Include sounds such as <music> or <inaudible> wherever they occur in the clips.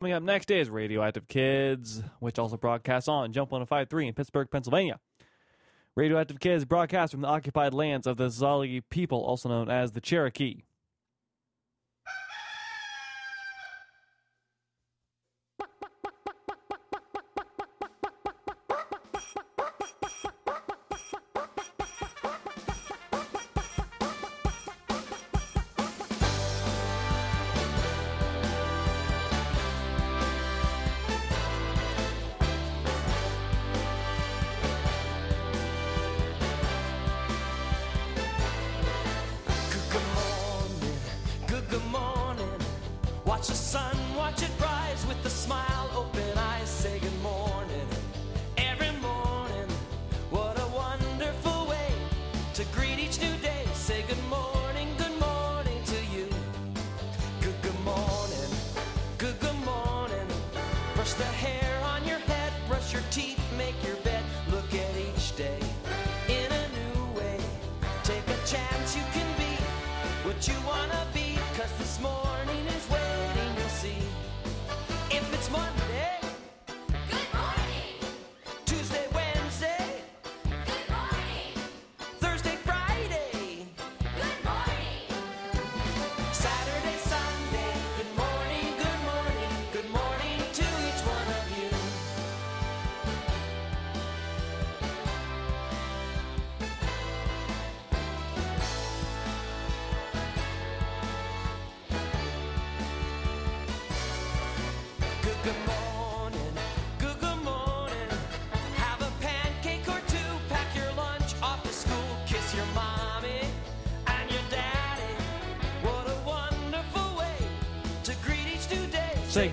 Coming up next is Radioactive Kids, which also broadcasts on Jump 1053 in Pittsburgh, Pennsylvania. Radioactive Kids broadcast from the occupied lands of the Zali people, also known as the Cherokee.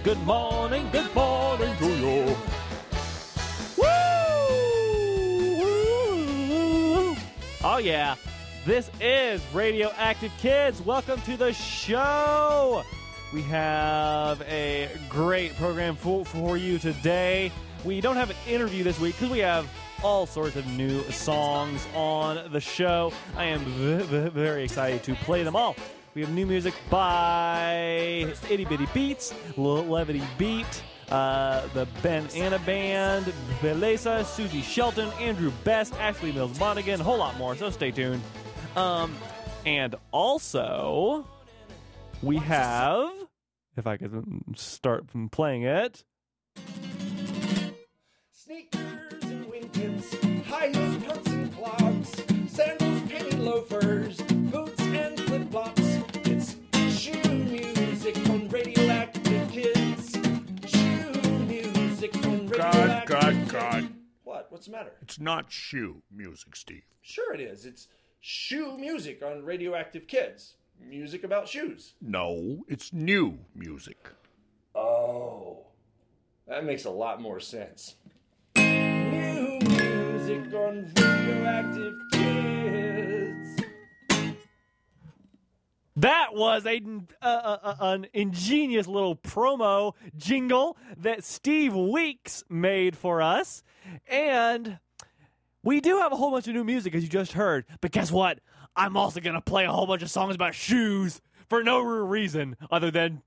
Good morning, good morning to you. Woo! Oh, yeah. This is Radioactive Kids. Welcome to the show. We have a great program for, for you today. We don't have an interview this week because we have all sorts of new songs on the show. I am very excited to play them all. We have new music by Itty Bitty Beats, Lil Levity Beet, uh, the Ben Anna Band, Beleza, Suzi Shelton, Andrew Best, Ashley Mills Monaghan, a whole lot more, so stay tuned. Um, and also, we have, if I could start from playing it, Sneakers and wingtips, high heels, pumps and clogs, sandals, penny loafers, What's the matter? It's not shoe music, Steve. Sure, it is. It's shoe music on radioactive kids. Music about shoes. No, it's new music. Oh, that makes a lot more sense. New music on radioactive kids. That was a, uh, uh, uh, an ingenious little promo jingle that Steve Weeks made for us. And we do have a whole bunch of new music, as you just heard. But guess what? I'm also going to play a whole bunch of songs about shoes for no real reason other than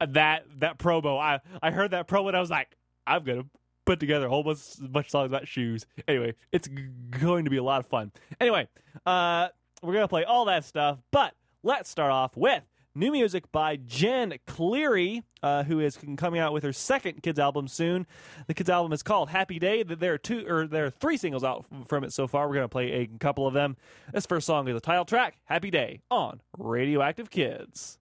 that that promo. I, I heard that promo and I was like, I'm going to put together a whole bunch, bunch of songs about shoes. Anyway, it's g- going to be a lot of fun. Anyway, uh, we're going to play all that stuff, but let's start off with new music by Jenn Cleary, uh, who is coming out with her second kids album soon. The kids album is called Happy Day. There are two or there are three singles out from it so far. We're going to play a couple of them. This first song is the title track, Happy Day, on Radioactive Kids.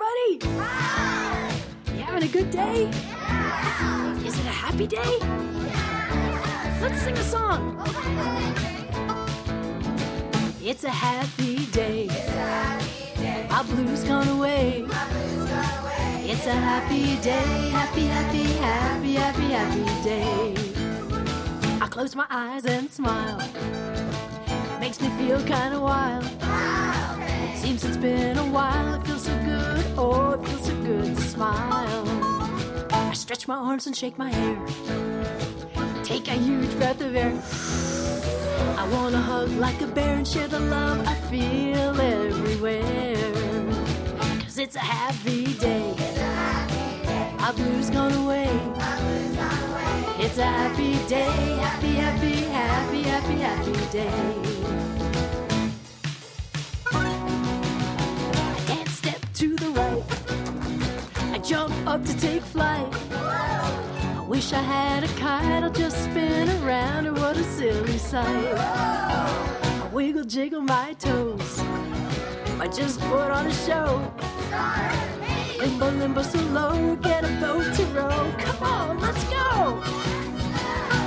Everybody! You having a good day? Is it a happy day? Let's sing a song. It's a happy day. My blues gone away. It's a happy day, happy, happy, happy, happy, happy day. I close my eyes and smile. Makes me feel kinda wild. It seems it's been a while. It feels so. Oh, it feels so good to smile. I stretch my arms and shake my hair. Take a huge breath of air. I wanna hug like a bear and share the love I feel everywhere. Cause it's a happy day. My blues gone away. It's a happy day, happy, happy, happy, happy, happy day. To the right. I jump up to take flight. I wish I had a kite, I'll just spin around, and what a silly sight. I wiggle, jiggle my toes. I just put on a show. Limbo, limbo, so low, get a boat to row. Come on, let's go!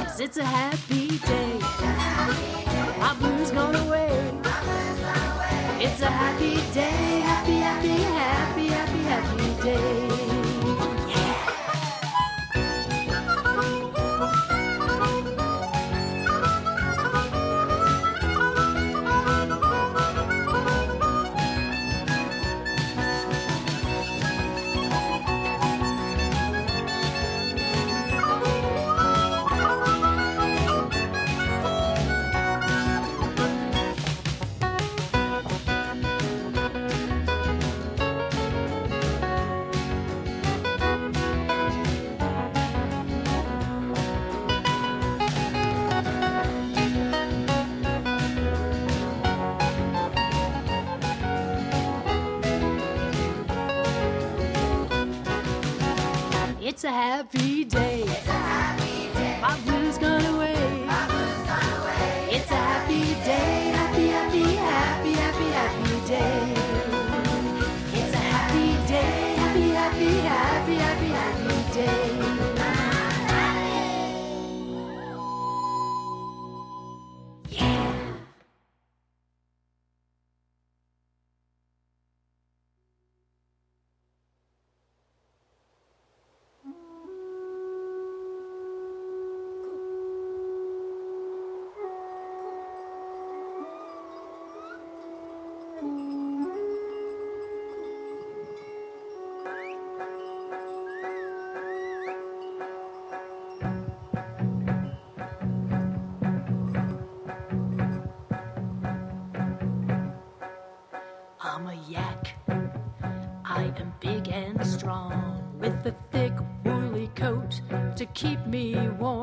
Cause it's a happy day. My blues gone away. It's a happy day, happy, happy, happy, happy, happy day. It's a happy day. It's a happy day. My blues gone away. My blues gone away. It's a happy day. Happy, strong, with a thick woolly coat to keep me warm.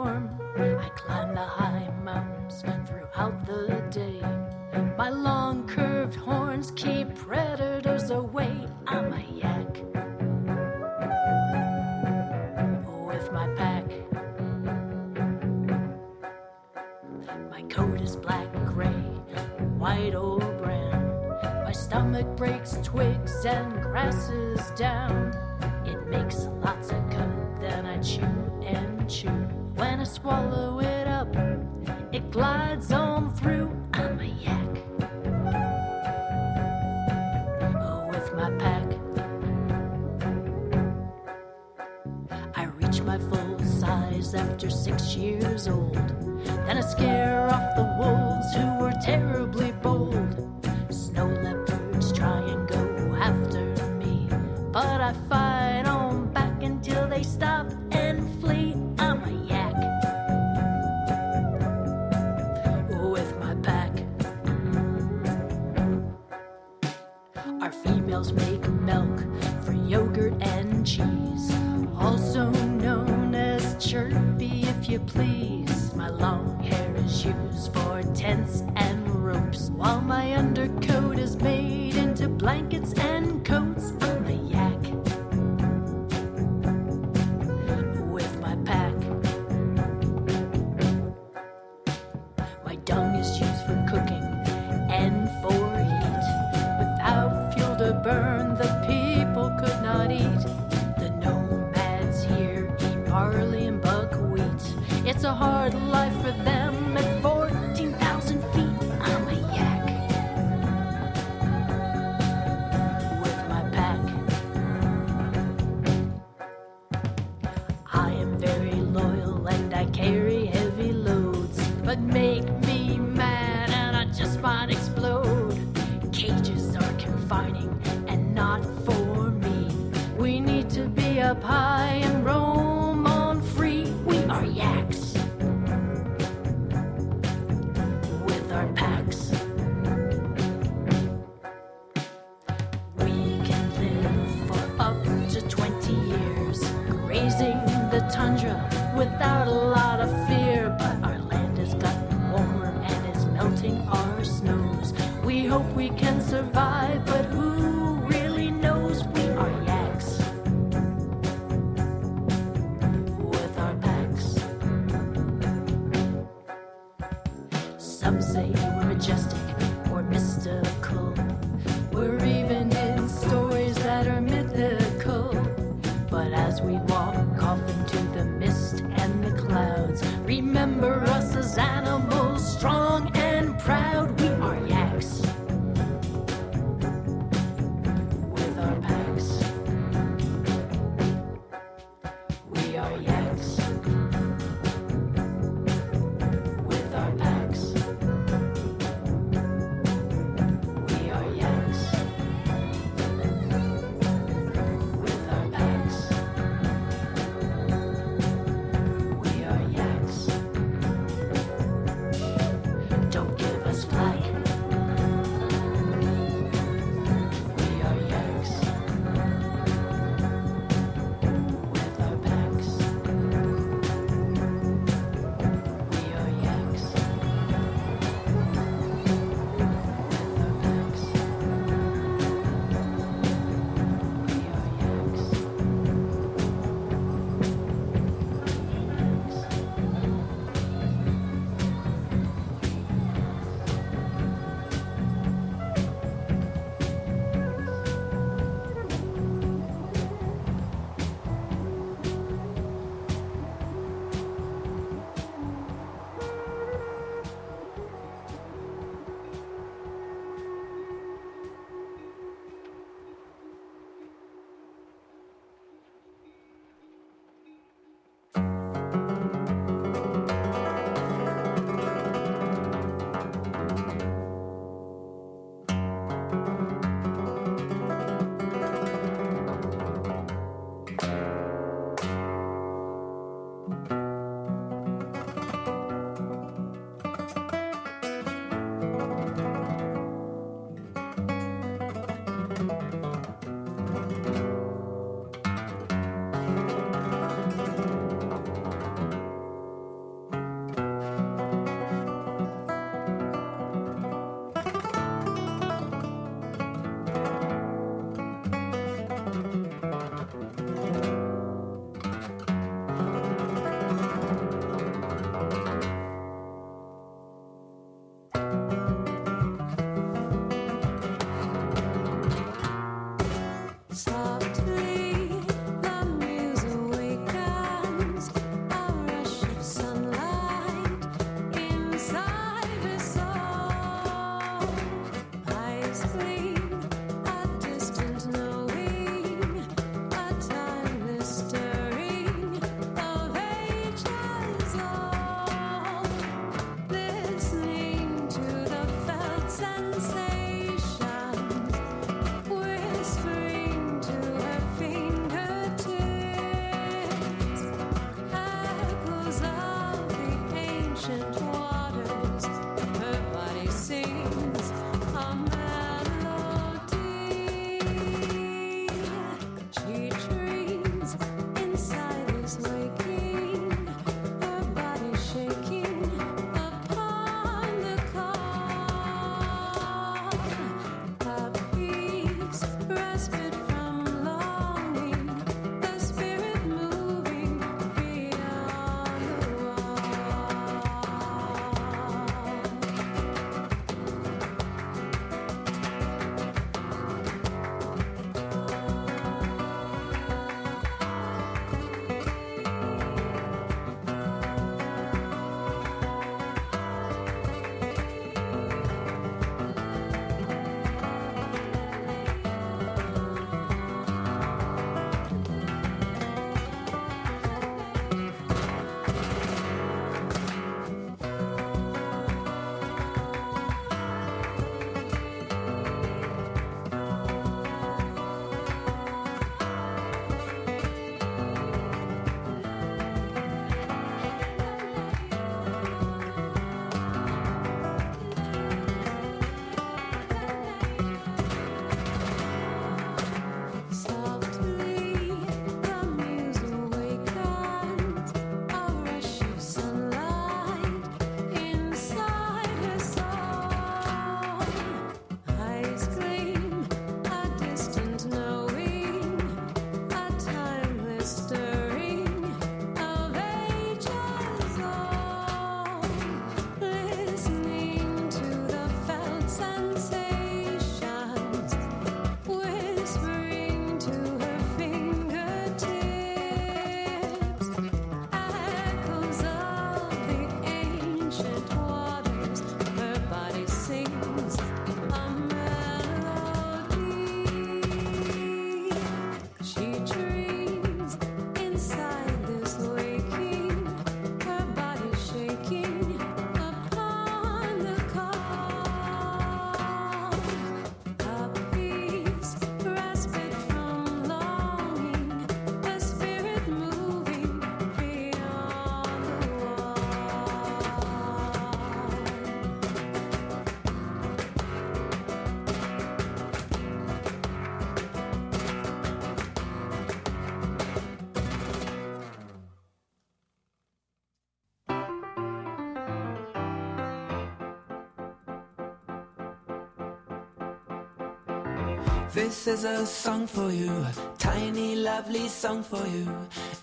This is a song for you, a tiny lovely song for you.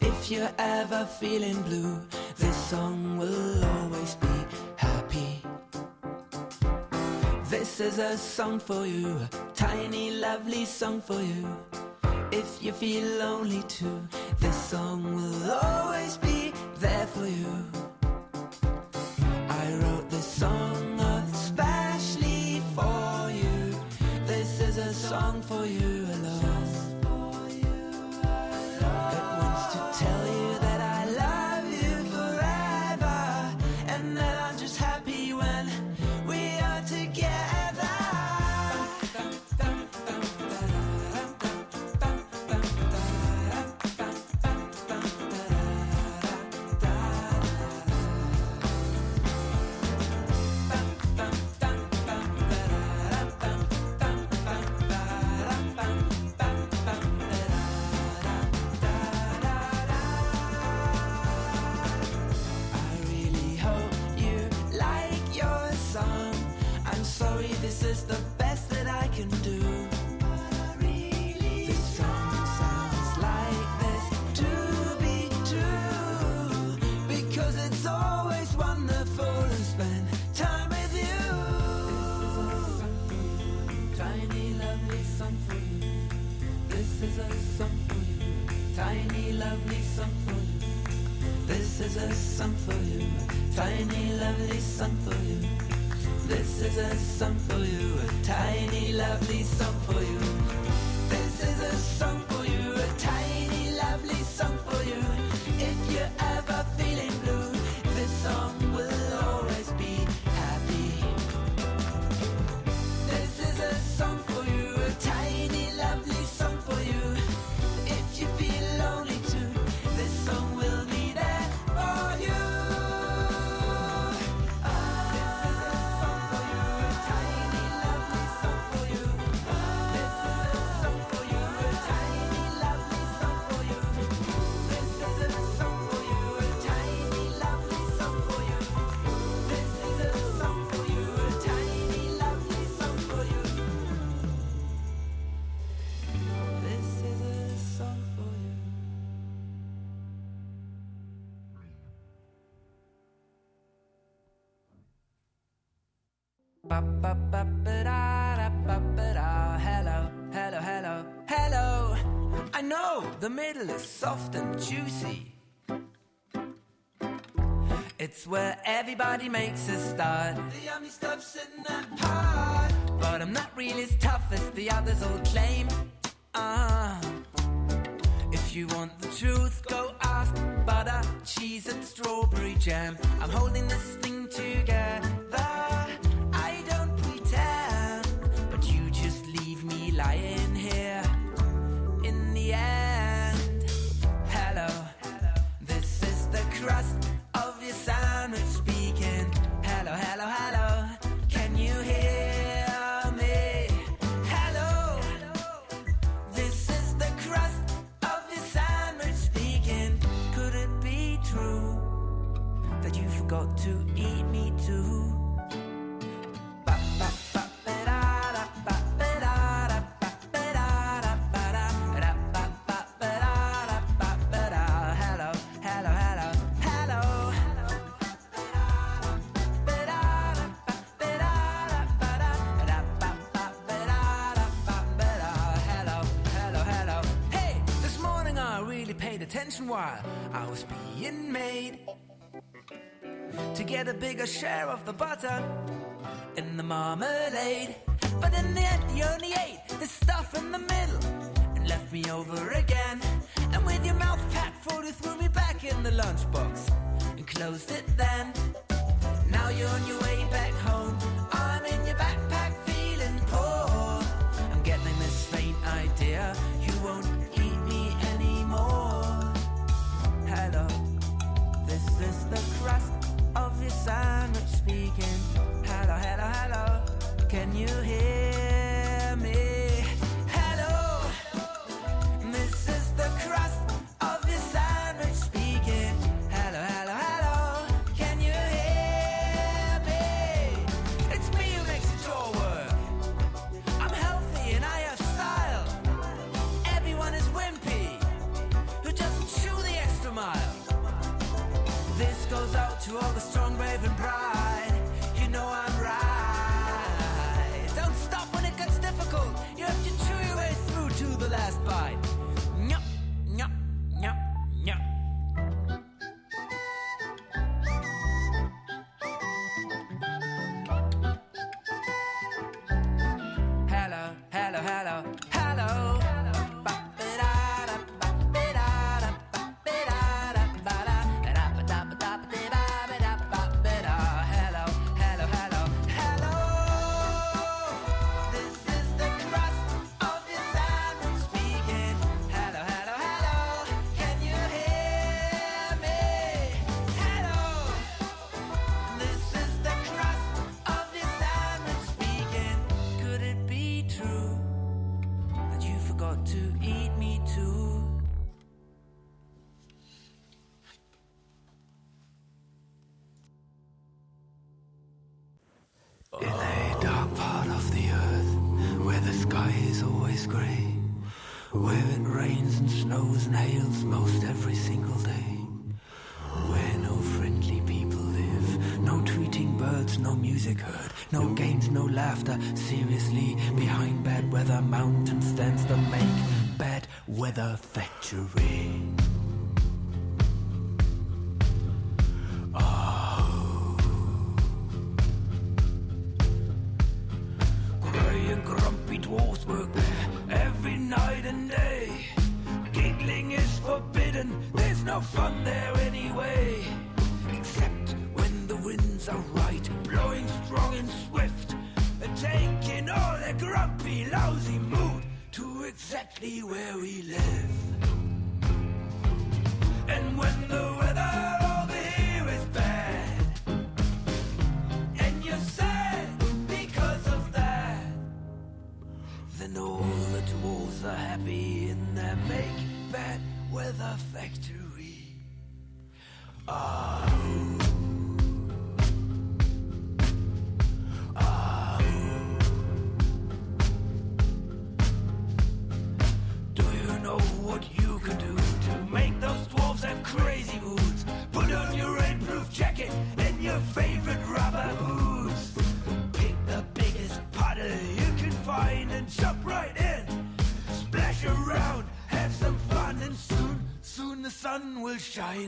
If you're ever feeling blue, this song will always be happy. This is a song for you, a tiny lovely song for you. If you feel lonely too, middle is soft and juicy. It's where everybody makes a start. The yummy stuff's in that pot. But I'm not really as tough as the others all claim. Ah. If you want the truth, go ask butter, cheese, and strawberry jam. I'm holding this thing together. get a bigger share of the butter in the marmalade. But in the end, you only ate the stuff in the middle and left me over again. And with your mouth packed full, you threw me back in the lunchbox and closed it then. Now you're on your way back home. obvious I'm not speaking. Hello, hello, hello. Can you hear? hello music heard. No games, no laughter. Seriously, behind bad weather, mountain stands the make. Bad weather factory.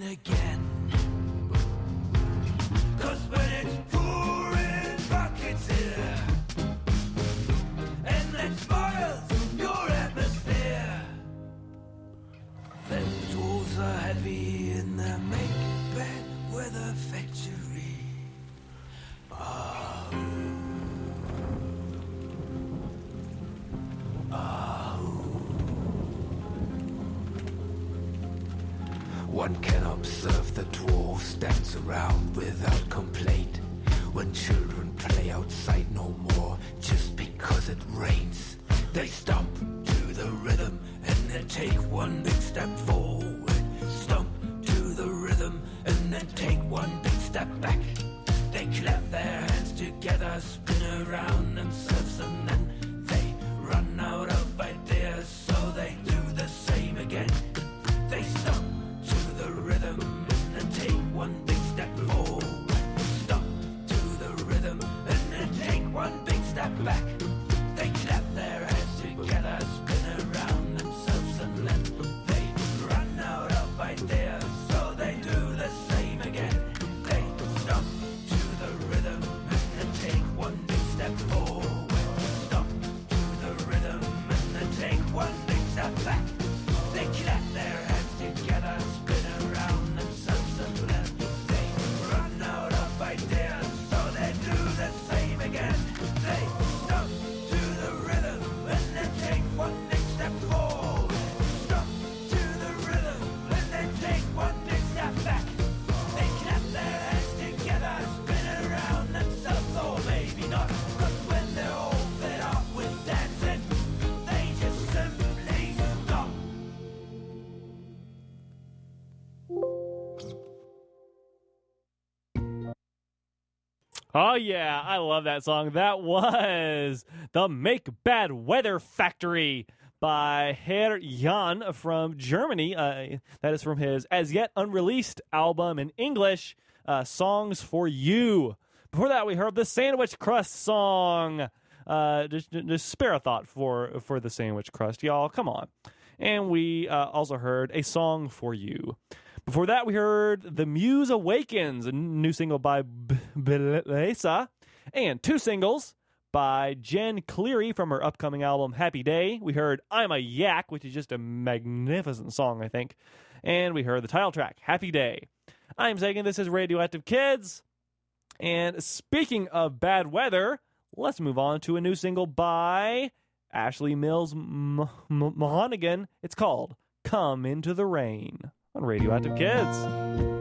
again. Oh, yeah. I love that song. That was the Make Bad Weather Factory by Herr Jan from Germany. Uh, that is from his as yet unreleased album in English, uh, Songs for You. Before that, we heard the Sandwich Crust song. Uh, just, just spare a thought for, for the Sandwich Crust, y'all. Come on. And we uh, also heard a song for you. Before that, we heard The Muse Awakens, a new single by B- Beleza, and two singles by Jenn Cleary from her upcoming album Happy Day. We heard I'm a Yak, which is just a magnificent song, I think. And we heard the title track, Happy Day. I'm Zagan, this is Radioactive Kids. And speaking of bad weather, let's move on to a new single by Ashley Mills Mahonigan. It's called Come Into the Rain on Radioactive Kids.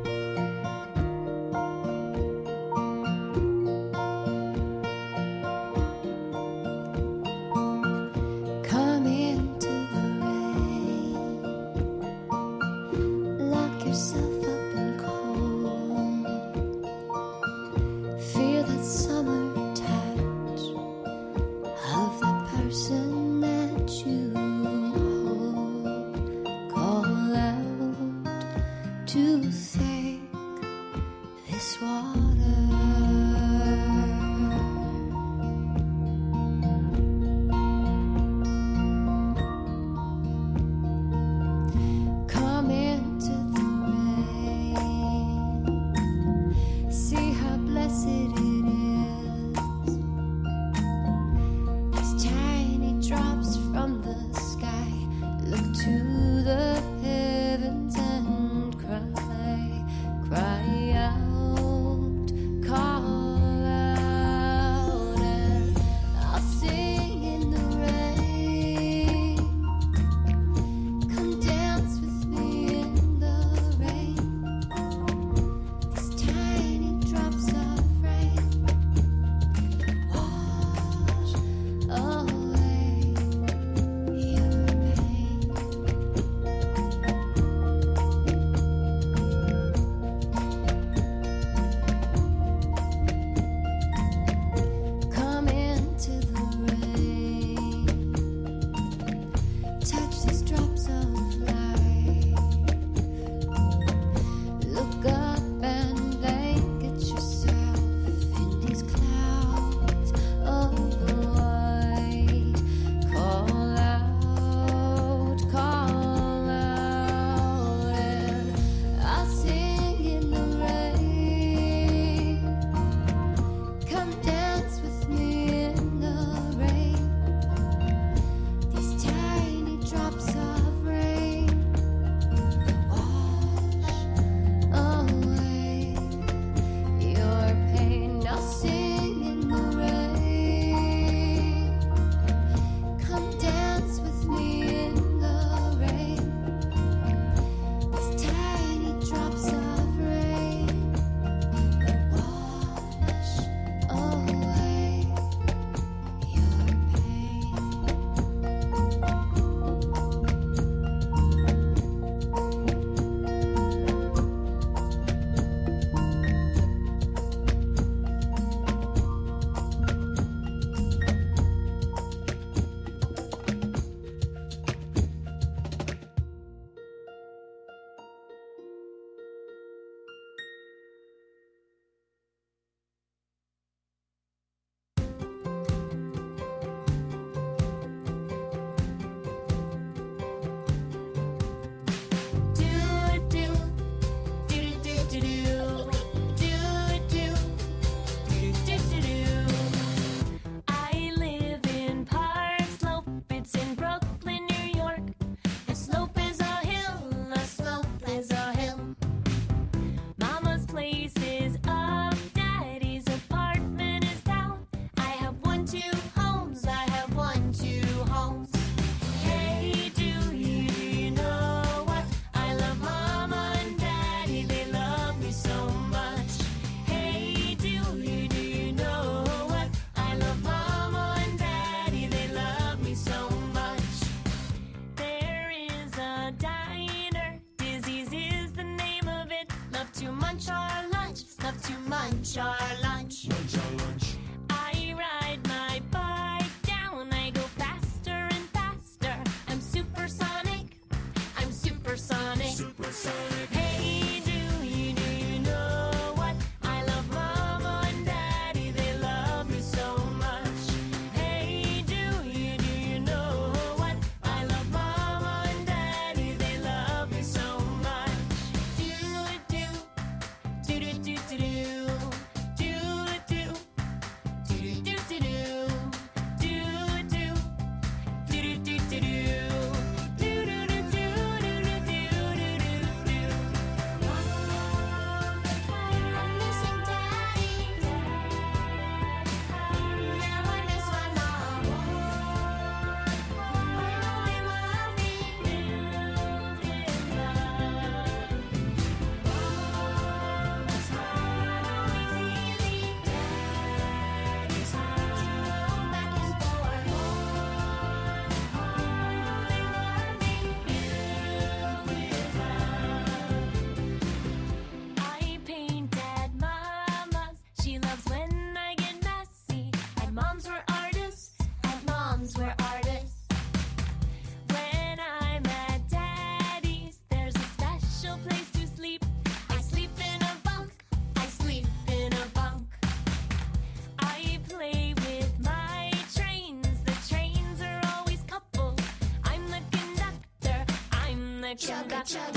cha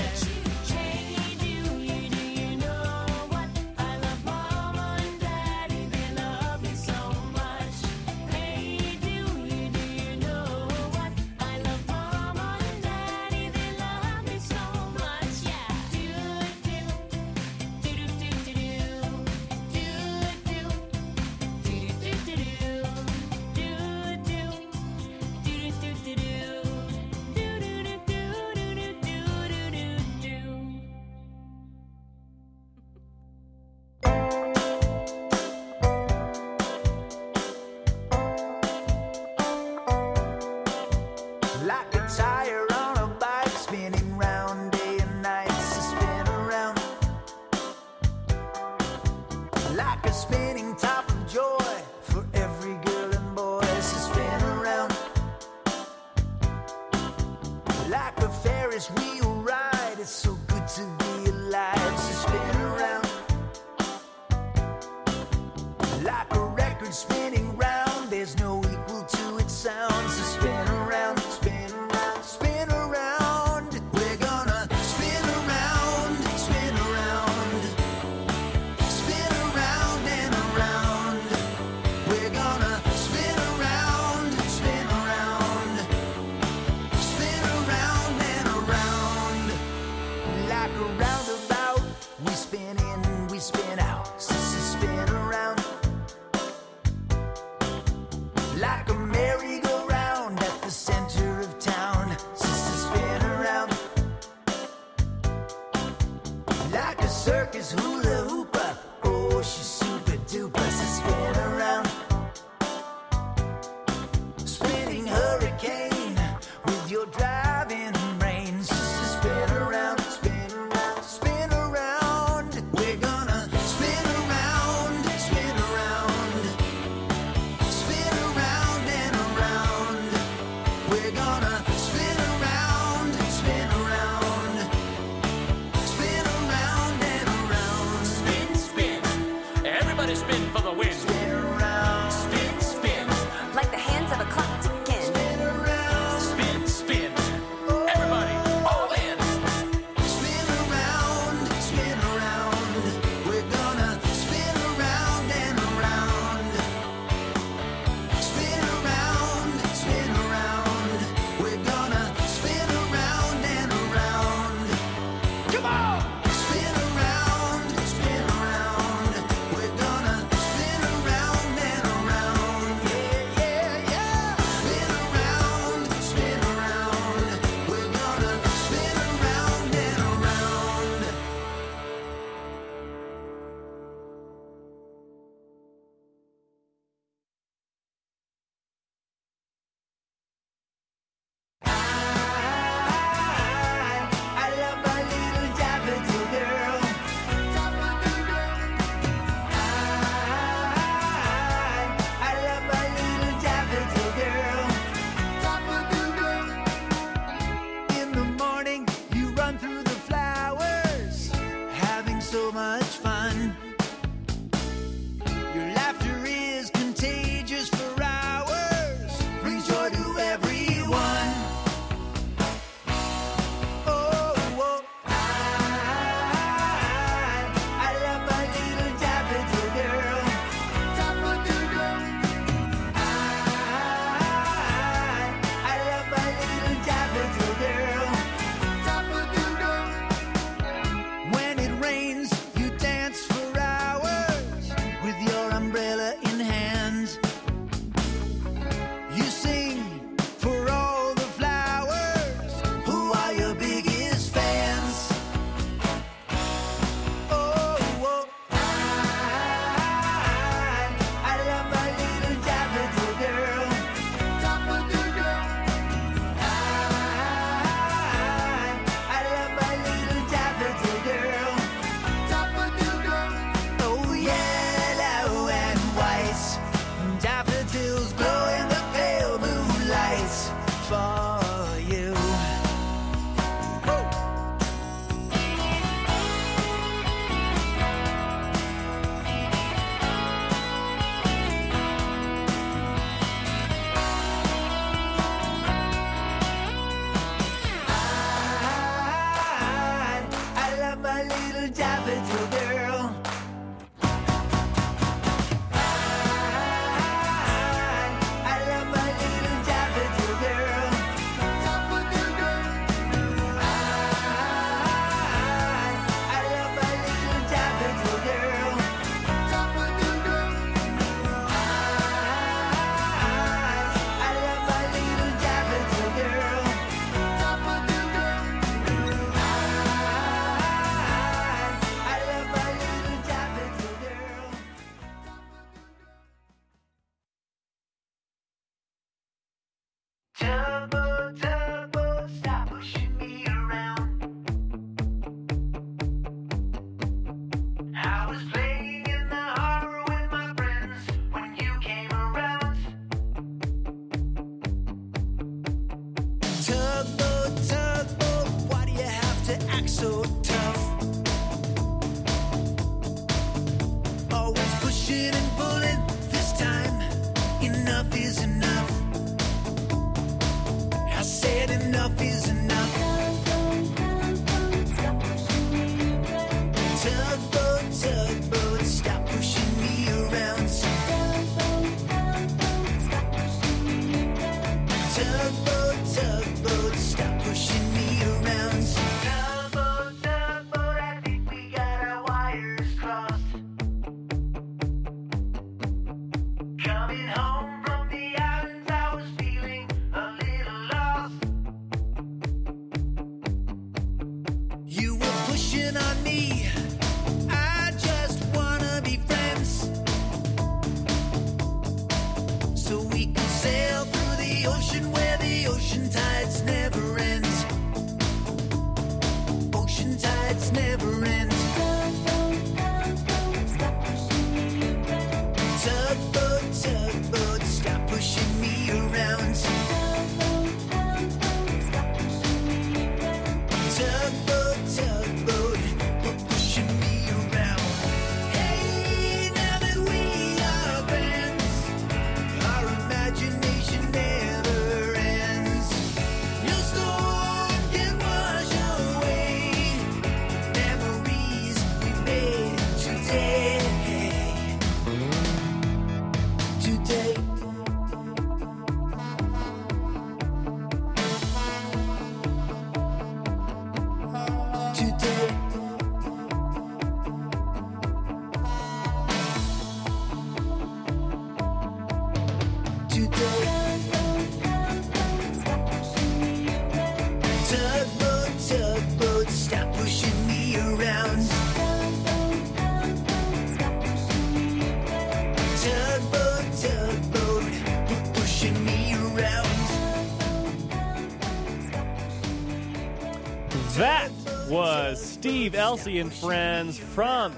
Steve Elci and Friends from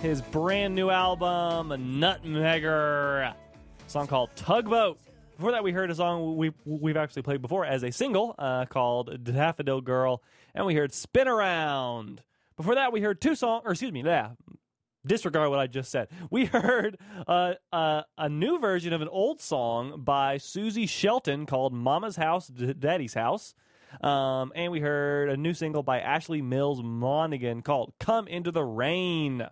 his brand new album, Nutmegger. Song called Tugboat. Before that, we heard a song we, we've actually played before as a single uh, called Daffodil Girl, and we heard Spin Around. Before that, we heard two songs, or excuse me, yeah, disregard what I just said. We <laughs> heard uh, uh, a new version of an old song by Suzi Shelton called Mama's House, D- Daddy's House. Um, and we heard a new single by Ashley Mills Monaghan called Come Into the Rain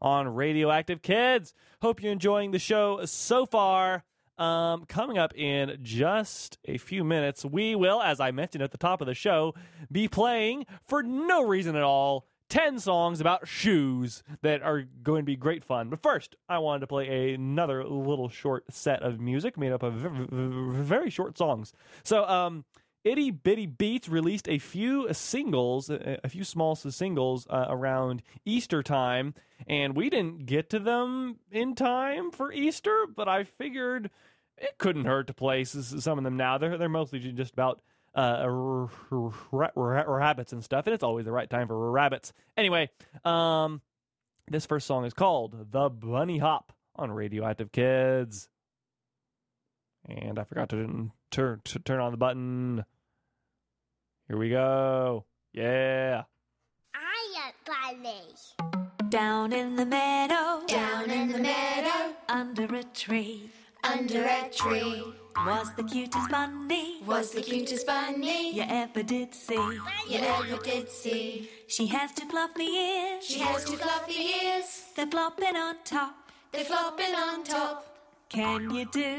on Radioactive Kids. Hope you're enjoying the show so far. Um, coming up in just a few minutes, we will, as I mentioned at the top of the show, be playing for no reason at all 10 songs about shoes that are going to be great fun. But first, I wanted to play another little short set of music made up of very short songs. So, um, Itty Bitty Beats released a few singles, a a few small singles uh, around Easter time, and we didn't get to them in time for Easter, but I figured it couldn't hurt to play some of them now. They're they're mostly just about uh, rabbits and stuff, and it's always the right time for rabbits. Anyway, um, this first song is called "The Bunny Hop" on Radioactive Kids, and I forgot to turn to turn on the button. Here we go. Yeah. I am Bunny. Down in the meadow, Down in the meadow, under a tree, under a tree. Was the cutest bunny Was the cutest bunny you ever did see. you ever did see. She has two fluffy ears. She has two fluffy ears, They're flopping on top. they're flopping on top. Can you do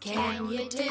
Can you do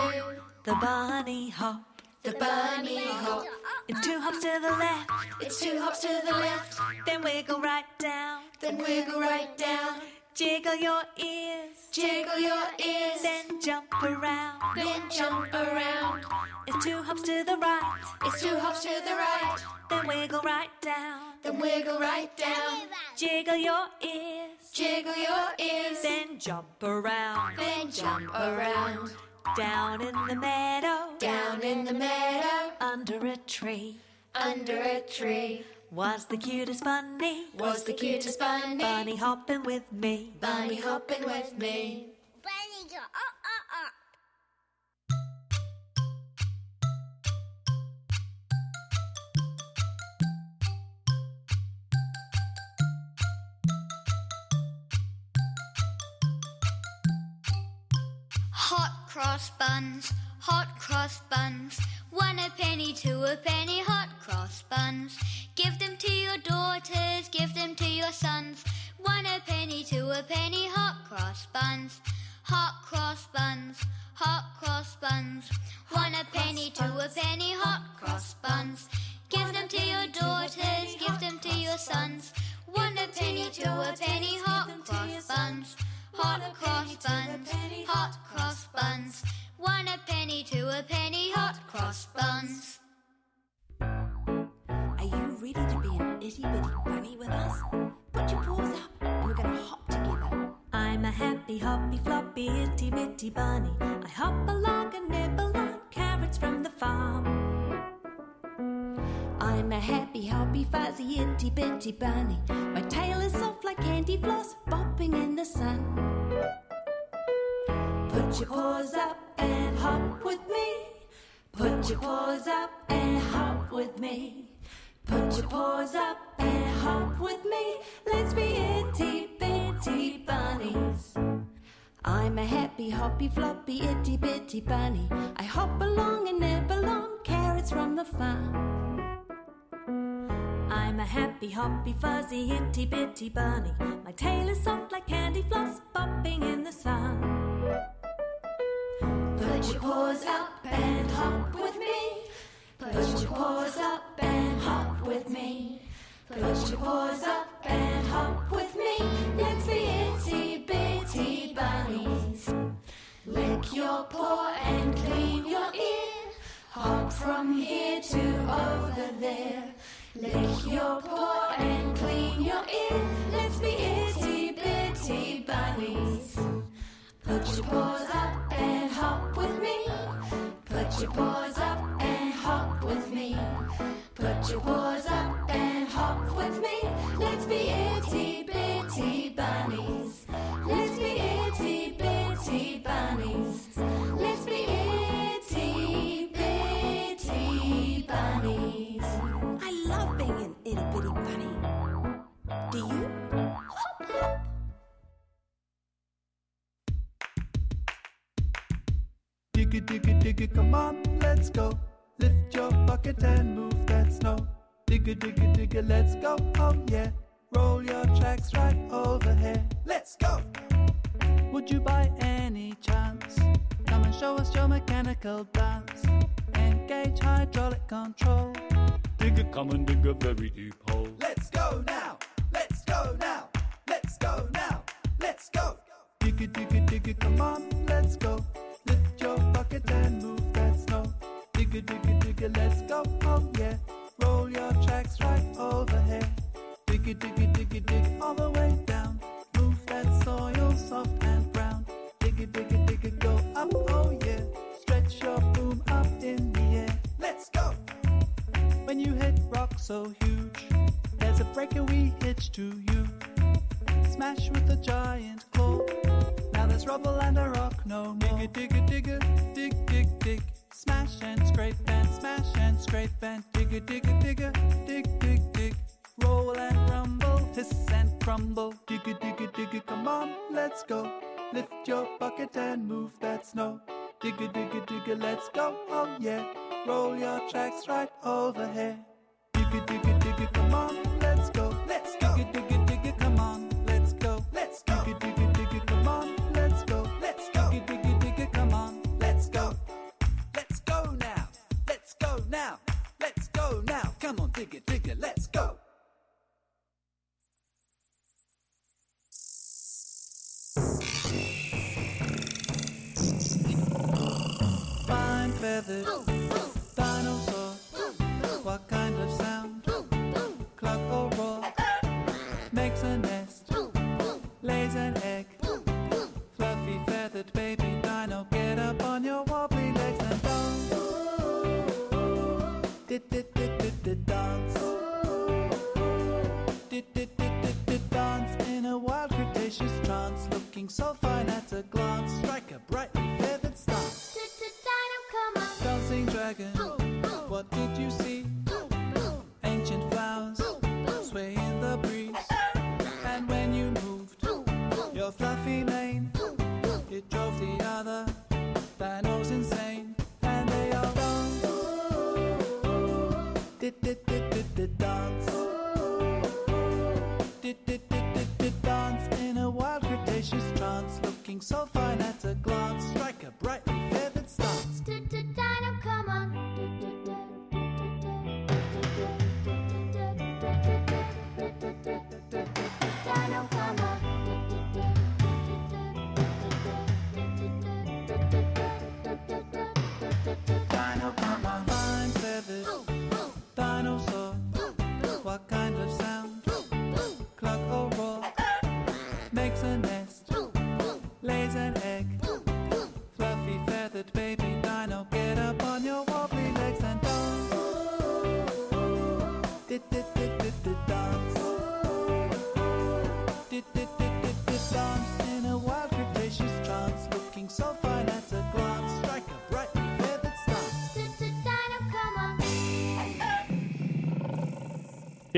the bunny hop? The bunny hop? It's two hops to the left, It's two hops to the left, then wiggle right down. then wiggle right down. Jiggle your ears, Jiggle your ears, then jump around. then jump around. It's two hops to the right, It's two hops to the right, then wiggle right down. then wiggle right down. Jiggle your ears, Jiggle your ears, then jump around. then jump around. Down in the meadow, Down in the meadow, under a tree, under a tree, was the cutest bunny. was the cutest bunny. Bunny hopping with me. Bunny hopping with me. Bunny go up, up, up. Hot cross buns, hot cross buns. One a penny, two a penny, hot cross buns. Give them to your daughters, give them to your sons. One a penny, two a penny, hot cross buns. Hot cross buns, hot cross buns. One a penny, two a penny, hot cross buns. Give them to your daughters, give them to your sons. One a penny, two a penny, hot cross buns. Hot cross buns, hot cross buns. One a penny, two a penny, hot cross buns. Are you ready to be an itty bitty bunny with us? Put your paws up and we're gonna hop together. I'm a happy, hoppy, floppy, itty bitty bunny. I hop along and nibble on carrots from the farm. I'm a happy, hoppy, fuzzy, itty bitty bunny. My tail is soft like candy floss, bopping in the sun. Put your paws up and hop with me. Put your paws up and hop with me. Put your paws up and hop with me. Let's be itty bitty bunnies. I'm a happy, hoppy, floppy, itty bitty bunny. I hop along and nibble on carrots from the farm. I'm a happy, hoppy, fuzzy, itty bitty bunny. My tail is soft like candy floss, bopping in the sun. Put your paws up and hop with me. Put your paws up and hop with me. Put your paws up and hop with me. Let's be itty bitty bunnies. Lick your paw and clean your ear. Hop from here to over there. Lick your paw and clean your ear. Let's be itty bitty bunnies. Put your paws up and hop with me. Put your paws up and hop with me. Put your paws up and hop with me. Let's be itty bitty bunnies. Let's be itty bitty bunnies. Let's be itty bitty bunnies. I love being an itty bitty bunny. Do you? Hop, hop. Digga, digga, digga, come on, let's go. Lift your bucket and move that snow. Digga, digga, digga, let's go, oh yeah. Roll your tracks right over here. Let's go! Would you by any chance come and show us your mechanical dance? Engage hydraulic control. Dig a come and dig a very deep hole. Let's go now! Let's go now! Let's go now! Let's go! Digga, digga, digga, come on, let's go. Lift your bucket and move that snow. Digga, digga, digga, let's go, oh yeah. Roll your tracks right over here. Digga, digga, digga, dig all the way down. Move that soil soft When you hit rock so huge, there's a breaker we hitch to you. Smash with a giant claw. Now there's rubble and a rock no more. Digga, digga, digga, dig, dig, dig. Smash and scrape and smash and scrape and digga, digga, digga, dig, dig, dig. Roll and rumble, hiss and crumble. Digga, digga, digga, come on, let's go. Lift your bucket and move that snow. Digga, digga, digga, let's go, oh yeah. Roll your tracks right over here. Digga, digga, digga, come on, let's go. Let's go. Digga, digga, digga, come on, let's go. Let's go. Digga, digga, digga, come on, let's go. Let's go. Digga, digga, digga, come on, let's go. Let's go now. Let's go now. Let's go now. Come on, digga, digga, let's go. Fine feathered dinosaur. So fine at a glance. Strike a brightly feathered Strike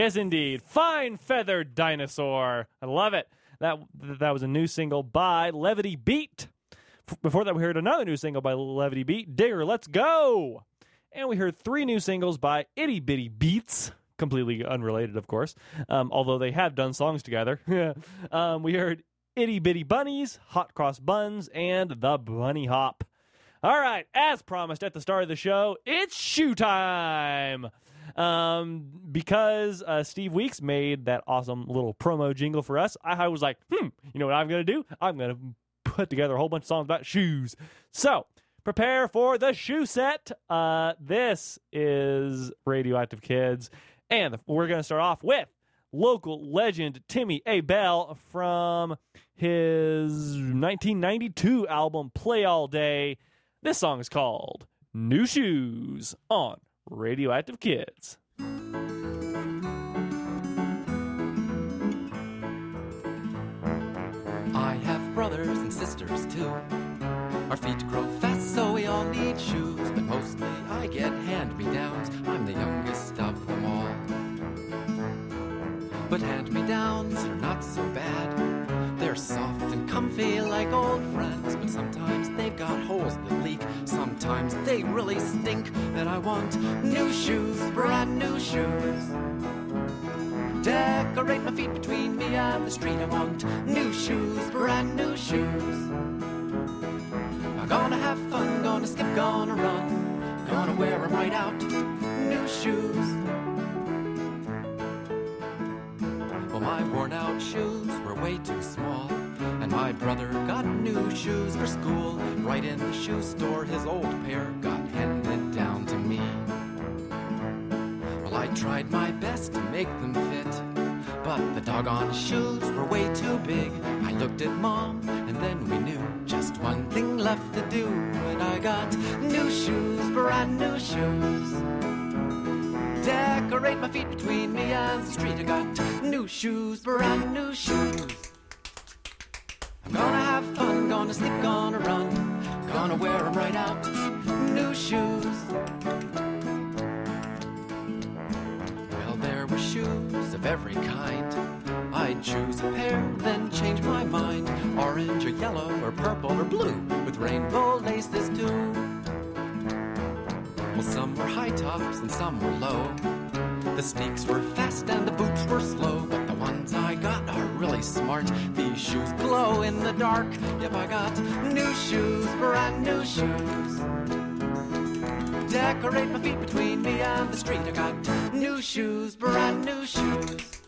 Yes, indeed. Fine feathered dinosaur. I love it. That that was a new single by Levity Beet. Before that, we heard another new single by Levity Beet, Digger, Let's Go. And we heard three new singles by Itty Bitty Beats, completely unrelated, of course, um, although they have done songs together. <laughs> um, we heard Itty Bitty Bunnies, Hot Cross Buns, and The Bunny Hop. All right, as promised at the start of the show, it's shoe time. Um, because uh, Steve Weeks made that awesome little promo jingle for us, I, I was like, hmm, you know what I'm gonna do? I'm gonna put together a whole bunch of songs about shoes. So prepare for the shoe set. Uh, this is Radioactive Kids, and we're gonna start off with local legend Timmy Abell from his 1992 album Play All Day. This song is called New Shoes on Radioactive Kids. I have brothers and sisters too. Our feet grow fast, so we all need shoes. But mostly I get hand me downs. I'm the youngest of them all. But hand me downs are not so bad. They're soft and comfy like old friends. Sometimes they've got holes that leak. Sometimes they really stink. And I want new shoes, brand new shoes. Decorate my feet between me and the street. I want new shoes, brand new shoes. I'm gonna have fun, gonna skip, gonna run. Gonna wear wear 'em right out. New shoes. Shoes for school. Right in the shoe store, his old pair got handed down to me. Well, I tried my best to make them fit, but the doggone shoes were way too big. I looked at mom, and then we knew just one thing left to do. And I got new shoes, brand new shoes. Decorate my feet between me and the street. I got new shoes, brand new shoes. Gonna have fun, gonna sleep, gonna run. Gonna wear 'em right out. New shoes. Well, there were shoes of every kind. I'd choose a pair, then change my mind. Orange or yellow or purple or blue, with rainbow laces too. Well, some were high tops and some were low. The sneaks were fast and the boots were slow, but the ones I got are really smart. These shoes glow in the dark. Yep, I got new shoes, brand new shoes. Decorate my feet between me and the street. I got new shoes, brand new shoes.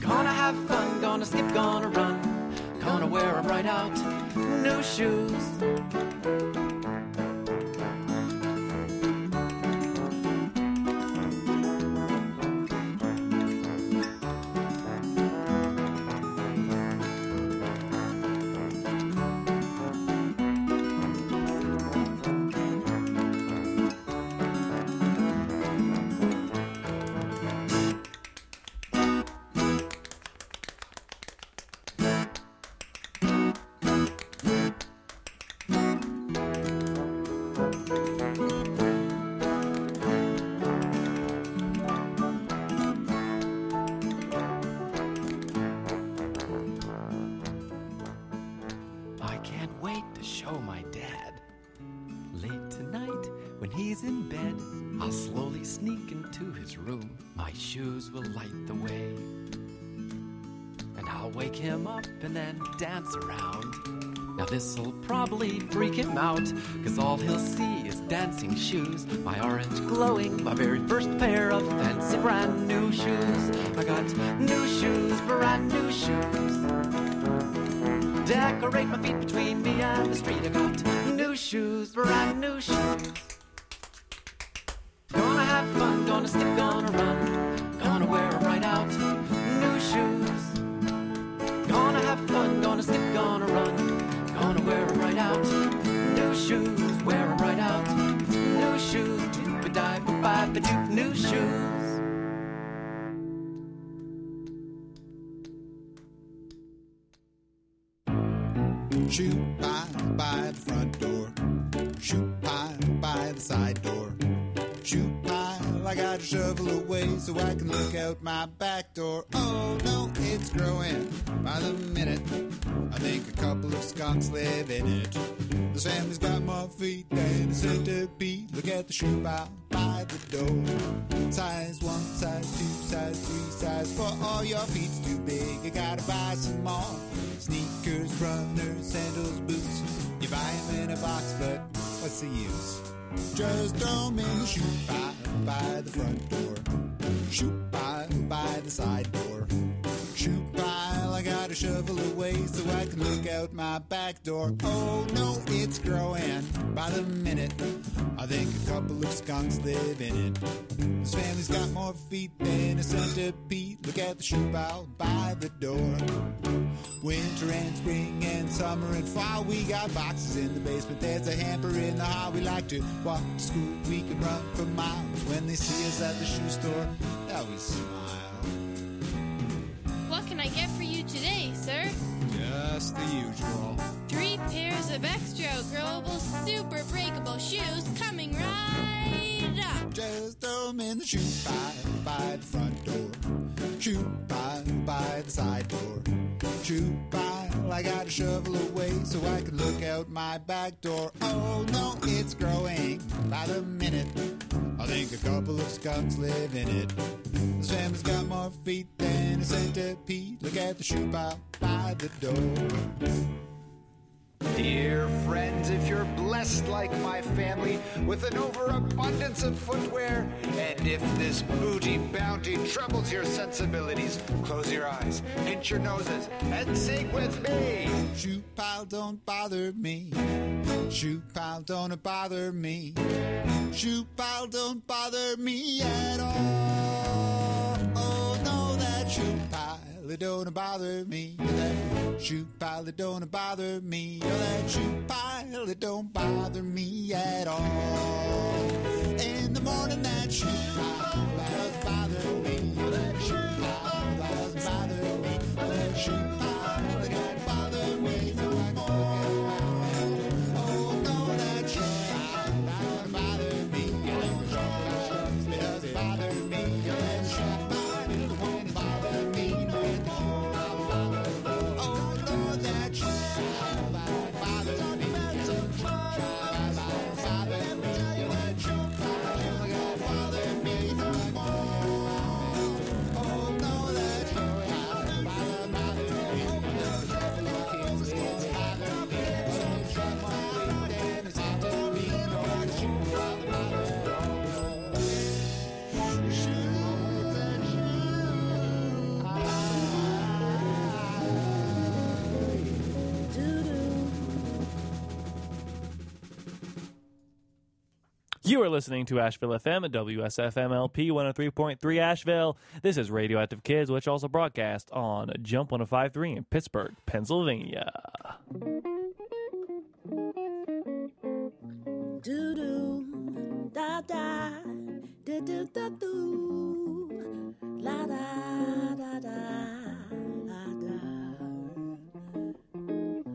Gonna have fun, gonna skip, gonna run. Gonna wear 'em right out. New shoes. Will light the way. And I'll wake him up and then dance around. Now this'll probably freak him out, cause all he'll see is dancing shoes. My orange glowing, my very first pair of fancy brand new shoes. I got new shoes, brand new shoes. Decorate my feet between me and the street. I got new shoes, brand new shoes. Gonna have fun, gonna skip, gonna run. Gonna wear wear 'em right out. New shoes. Gonna have fun, gonna skip, gonna run. Gonna wear wear 'em right out. New shoes, Wear wear 'em right out. New shoes, doop a boop bye, ba doop, new shoes. Shoot by by the front door. Shoot by by the side door. Shoot pile, I gotta shovel away so I can look out my back door. Oh no, it's growing by the minute. I think a couple of skunks live in it. This family's got more feet than a centipede. Look at the shoe pile by the door. Size one, size two, size three, size four. All your feet's too big. You gotta buy some more. Sneakers, runners, sandals, boots. You buy 'em in a box, but what's the use? Just throw me the shoe by the front door. Shoe pile by the side door. Shoe pile, I gotta shovel away so I can look out my back door. Oh no, it's growing by the minute. I think a couple of skunks live in it. This family's got more feet than a centipede. Look at the shoe pile by the door. Winter and spring and summer and fall, we got boxes in the basement. There's a hamper in the hall. We like to walk to school. We can run for miles. When they see us at the shoe store, they always smile. What can I get for you today, sir? Just the usual. Three pairs of extra growable, super breakable shoes coming right up. Just throw 'em in the shoe pile by the front door. Shoe pile by the side door. Shoe pile, I gotta shovel away so I can look out my back door. Oh no, it's growing by the minute. I think a couple of skunks live in it. This family's got more feet than a centipede. Look at the shoe pile by the door. Dear friends, if you're blessed like my family with an overabundance of footwear, and if this booty bounty troubles your sensibilities, close your eyes, pinch your noses, and sing with me. Shoe pile don't bother me. Shoe pile don't bother me. Shoe pile don't bother me at all. Oh pile it don't bother me. That shoe pile it don't bother me. Oh, that shoe pile it don't bother me at all. In the morning, that shoe pile does bother me. Oh, that shoe pile does bother me. Oh, that shoe You are listening to Asheville FM at WSFMLP 103.3 Asheville. This is Radioactive Kids, which also broadcast on Jump 1053 in Pittsburgh, Pennsylvania. do do da da do do da do la da da da la da.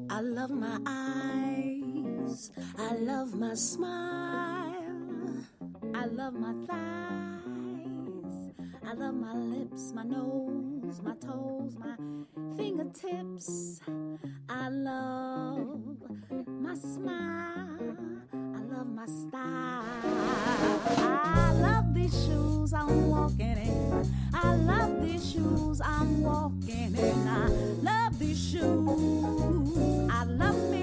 I love my eyes. I love my smile. I love my thighs. I love my lips, my nose, my toes, my fingertips. I love my smile. I love my style. I love these shoes I'm walking in. I love these shoes I'm walking in. I love these shoes. I love me.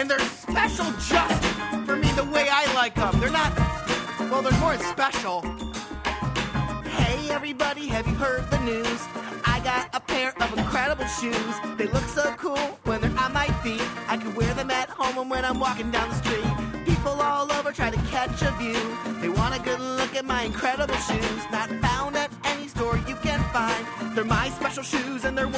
And they're special just for me the way I like them. They're not, well, they're more special. Hey, everybody, have you heard the news? I got a pair of incredible shoes. They look so cool when they're on my feet. I can wear them at home and when I'm walking down the street. People all over try to catch a view. They want a good look at my incredible shoes. Not found at any store you can find. They're my special shoes and they're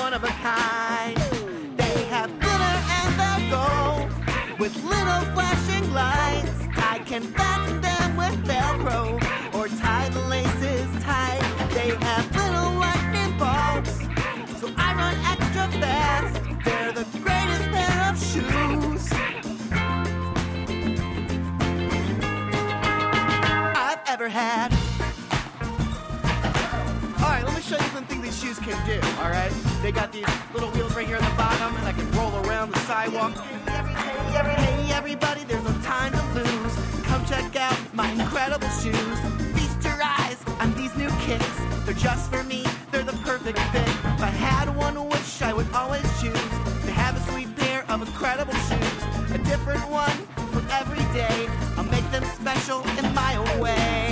ever had. All right, let me show you something these shoes can do. All right, they got these little wheels right here on the bottom, and I can roll around the sidewalk. Every- hey, every- everybody, there's no time to lose. Come check out my incredible shoes. Feast your eyes on these new kicks. They're just for me, they're the perfect fit. If I had one wish, I would always choose to have a sweet pair of incredible shoes. A different one for every day. I'll make them special in my own way.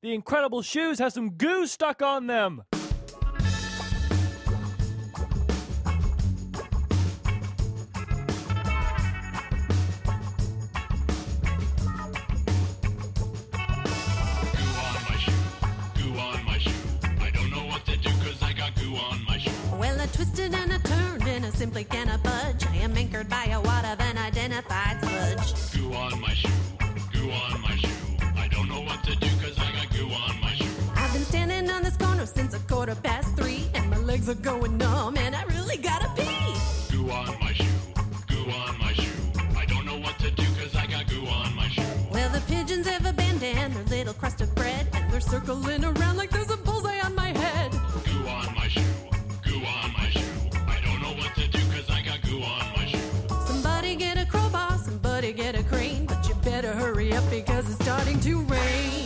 The incredible shoes have some goo stuck on them! Are going numb, and I really gotta pee. Goo on my shoe. Goo on my shoe. I don't know what to do cause I got goo on my shoe. Well, the pigeons have abandoned their little crust of bread, and they're circling around like there's a bullseye on my head. Goo on my shoe. Goo on my shoe. I don't know what to do cause I got goo on my shoe. Somebody get a crowbar, somebody get a crane, but you better hurry up because it's starting to rain. Rain,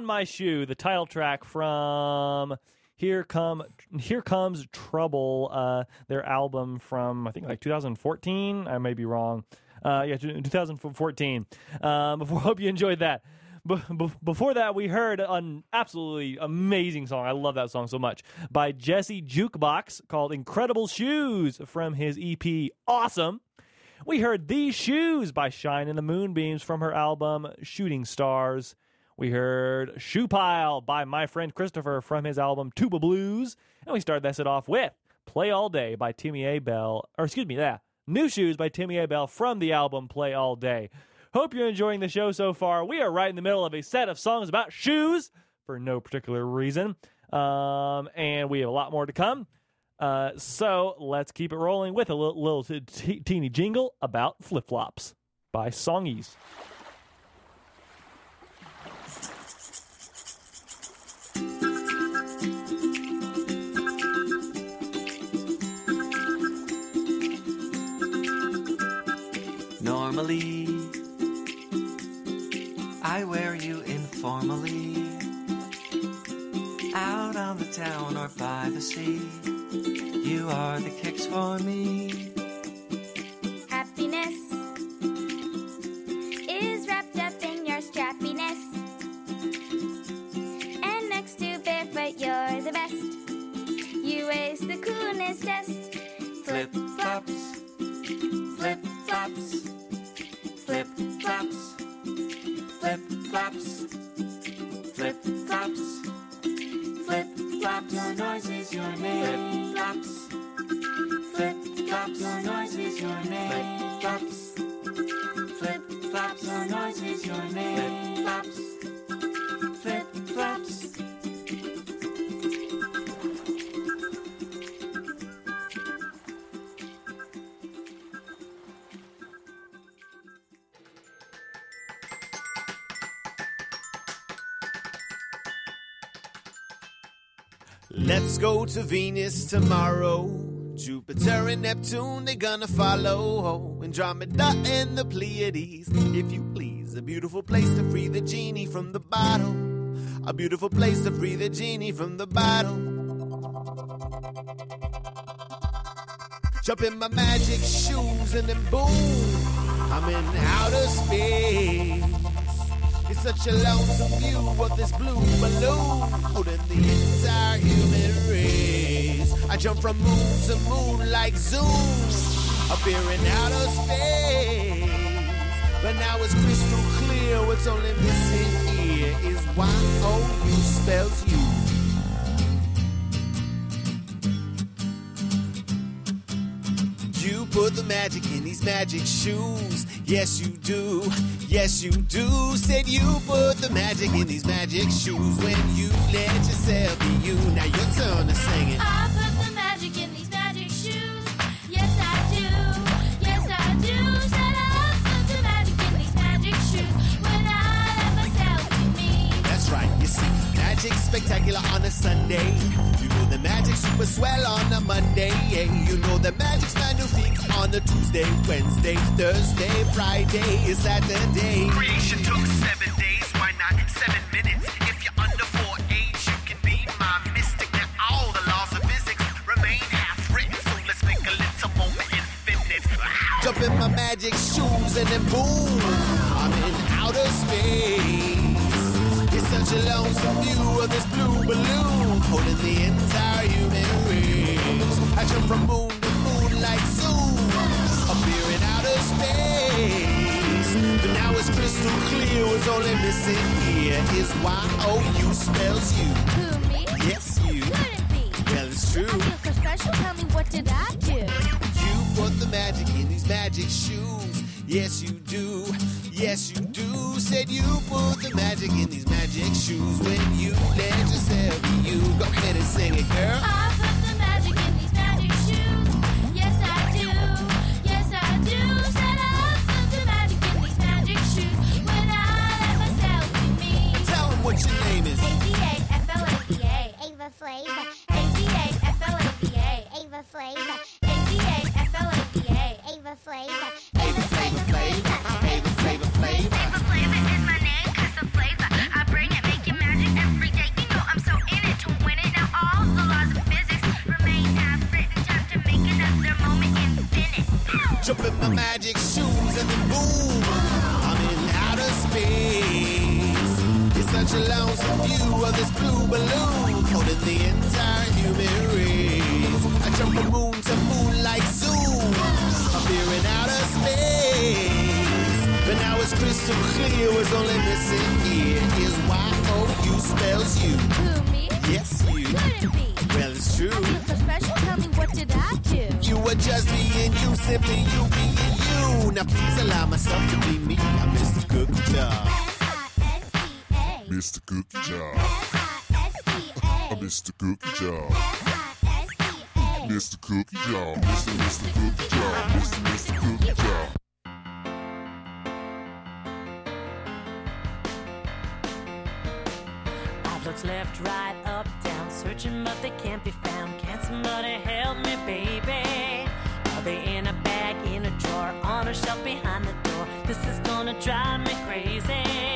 on My Shoe, the title track from Here Come Here Comes Trouble, uh, their album from I think like 2014. I may be wrong. Uh, yeah, 2014. Um, before, <laughs> hope you enjoyed that. B- b- before that, we heard an absolutely amazing song. I love that song so much by Jesse Jukebox called "Incredible Shoes" from his EP "Awesome." We heard These Shoes by Shine and the Moonbeams from her album Shooting Stars. We heard Shoe Pile by my friend Christopher from his album Tuba Blues. And we started that set off with Play All Day by Timmy Abell, or excuse me, yeah, New Shoes by Timmy Abell from the album Play All Day. Hope you're enjoying the show so far. We are right in the middle of a set of songs about shoes for no particular reason. Um, and we have a lot more to come. Uh, so let's keep it rolling with a little, little t- teeny jingle about flip flops by Songeez. Normally, I wear you informally. Out on the town or by the sea, you are the kicks for me. Happiness noise is your name. Flip flops, flip flops. Your noise is your name. Flip flops, flip flops. Your noise is your name. Flip flops, flip flops. Let's go to Venus tomorrow. Jupiter and Neptune, they're gonna follow. Andromeda and the Pleiades, if you please. A beautiful place to free the genie from the bottle. A beautiful place to free the genie from the bottle. Jump in my magic shoes and then boom, I'm in outer space. Such a lonesome view of this blue balloon holding the entire human race. I jump from moon to moon like Zoom, appearing out of space. But now it's crystal clear. What's only missing here is Y O U spells you. Put the magic in these magic shoes. Yes, you do. Yes, you do. Said you put the magic in these magic shoes when you let yourself be you. Now your turn to sing it. I put the magic in these magic shoes. Yes, I do. Yes, I do. Said I put the magic in these magic shoes when I let myself be me. That's right. You see, magic spectacular on a Sunday. You magic super swell on a Monday. You know the magic's magnifique on a Tuesday, Wednesday, Thursday, Friday, Saturday. Creation took seven days, why not seven minutes? If you're under four age, you can be my mystic. Now all the laws of physics remain half written, so let's make a little moment infinite. Jump in my magic shoes and then boom, I'm in outer space. Such a lonesome view of this blue balloon holding the entire human race. I jump from moon to moon like zoom, up here in outer space. But now it's crystal clear. What's only missing here is Y O U spells you. Who, me? Yes, you. Could it be? Well, it's true. I feel so special. Tell me, what did I do? You put the magic in these magic shoes. Yes, you do. Yes, you do. Said you put the magic in these magic shoes when you let yourself be you. Go ahead and sing it, girl. I put the magic in these magic shoes. Yes, I do. Yes, I do. Said I put the magic in these magic shoes when I let myself be me. Tell 'em what your name is. A-V-A-F-L-A-V-A. Ava Flava. A-V-A-F-L-A-V-A. Ava Flava. A-V-A-F-L-A-V-A. Ava Flava. Ava Flava In my magic shoes and then boom, I'm in outer space. It's such a lonesome view of this blue balloon holding the entire human race. I jump from moon to moon like zoom, in outer space. But now it's crystal clear. What's only missing here is Y O U spells you. Who, me? Yes, you. Could it be? Well, it's true. I feel so special. Tell me, did I? You were just being you, simply you being you. Now please allow myself to be me. I'm Mista Cookie Jar. S-I-S-T-A. Mista Cookie Jar. S-I-S-T-A. Mista Cookie Jar. S-I-S-T-A. Mista Cookie Jar. Mr. Mista Cookie Jar. Mr. Mista Cookie Jar. I've looked left, right, up Searching, but they can't be found. Can't somebody help me, baby? Are they in a bag, in a drawer, on a shelf behind the door? This is gonna drive me crazy.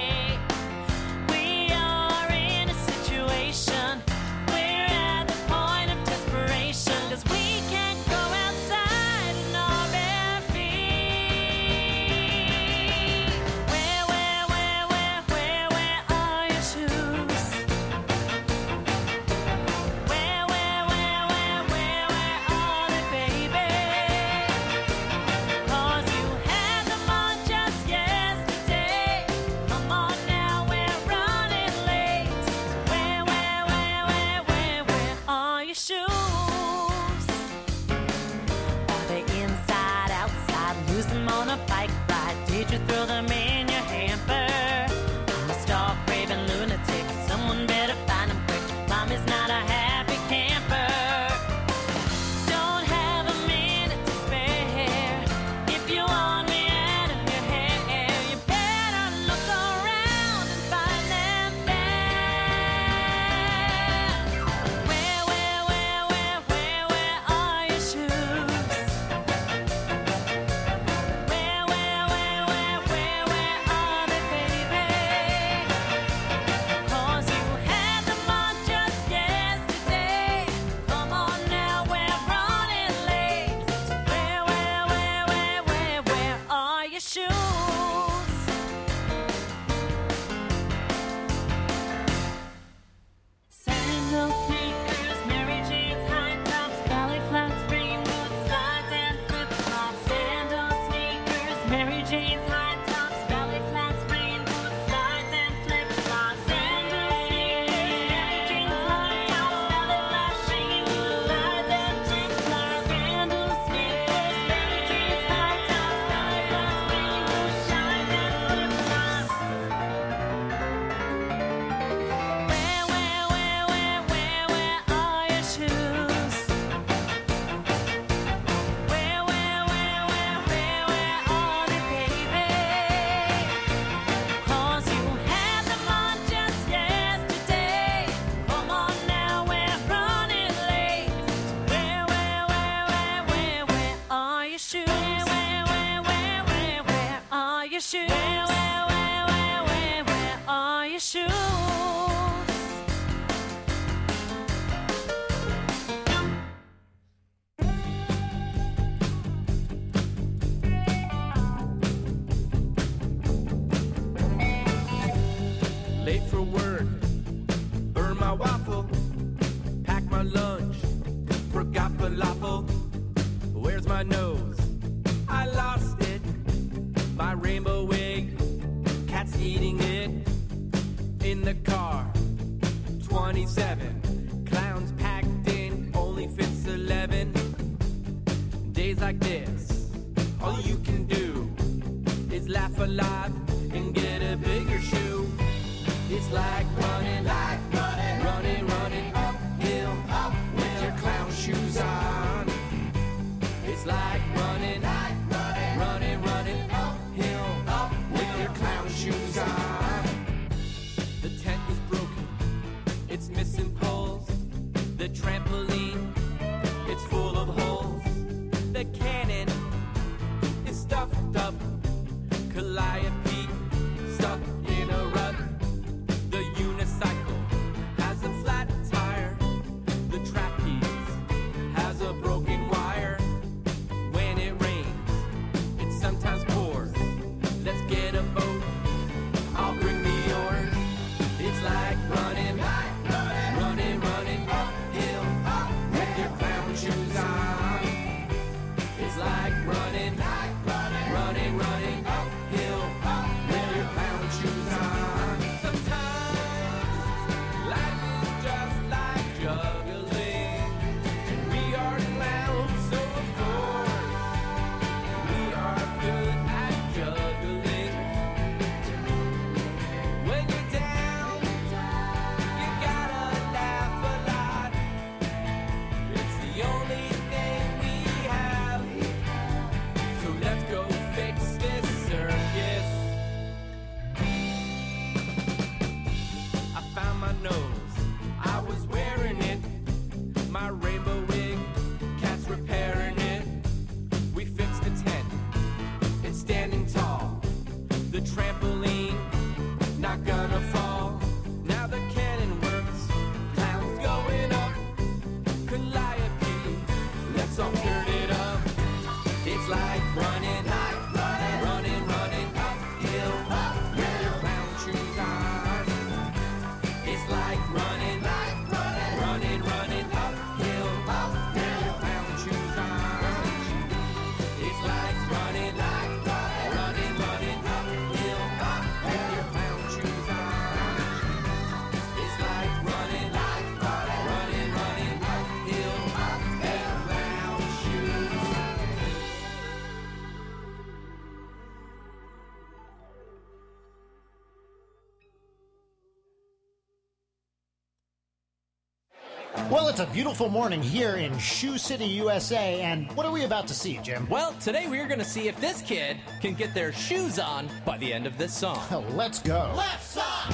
It's a beautiful morning here in Shoe City, USA, and what are we about to see, Jim? Well, today we are going to see if this kid can get their shoes on by the end of this song. <laughs> Let's go. Left sock!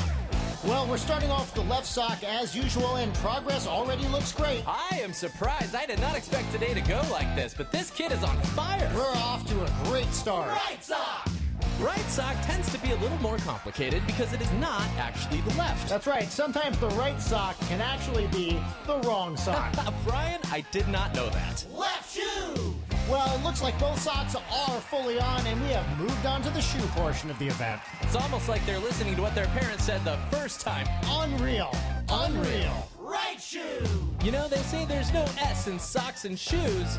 Well, we're starting off the left sock as usual, and progress already looks great. I am surprised. I did not expect today to go like this, but this kid is on fire. We're off to a great start. Right sock! Right sock tends to be a little more complicated because it is not actually the left. That's right. Sometimes the right sock can actually be the wrong sock. <laughs> Brian, I did not know that. Left shoe! Well, it looks like both socks are fully on, and we have moved on to the shoe portion of the event. It's almost like they're listening to what their parents said the first time. Unreal. Unreal. Right shoe! You know, they say there's no S in socks and shoes,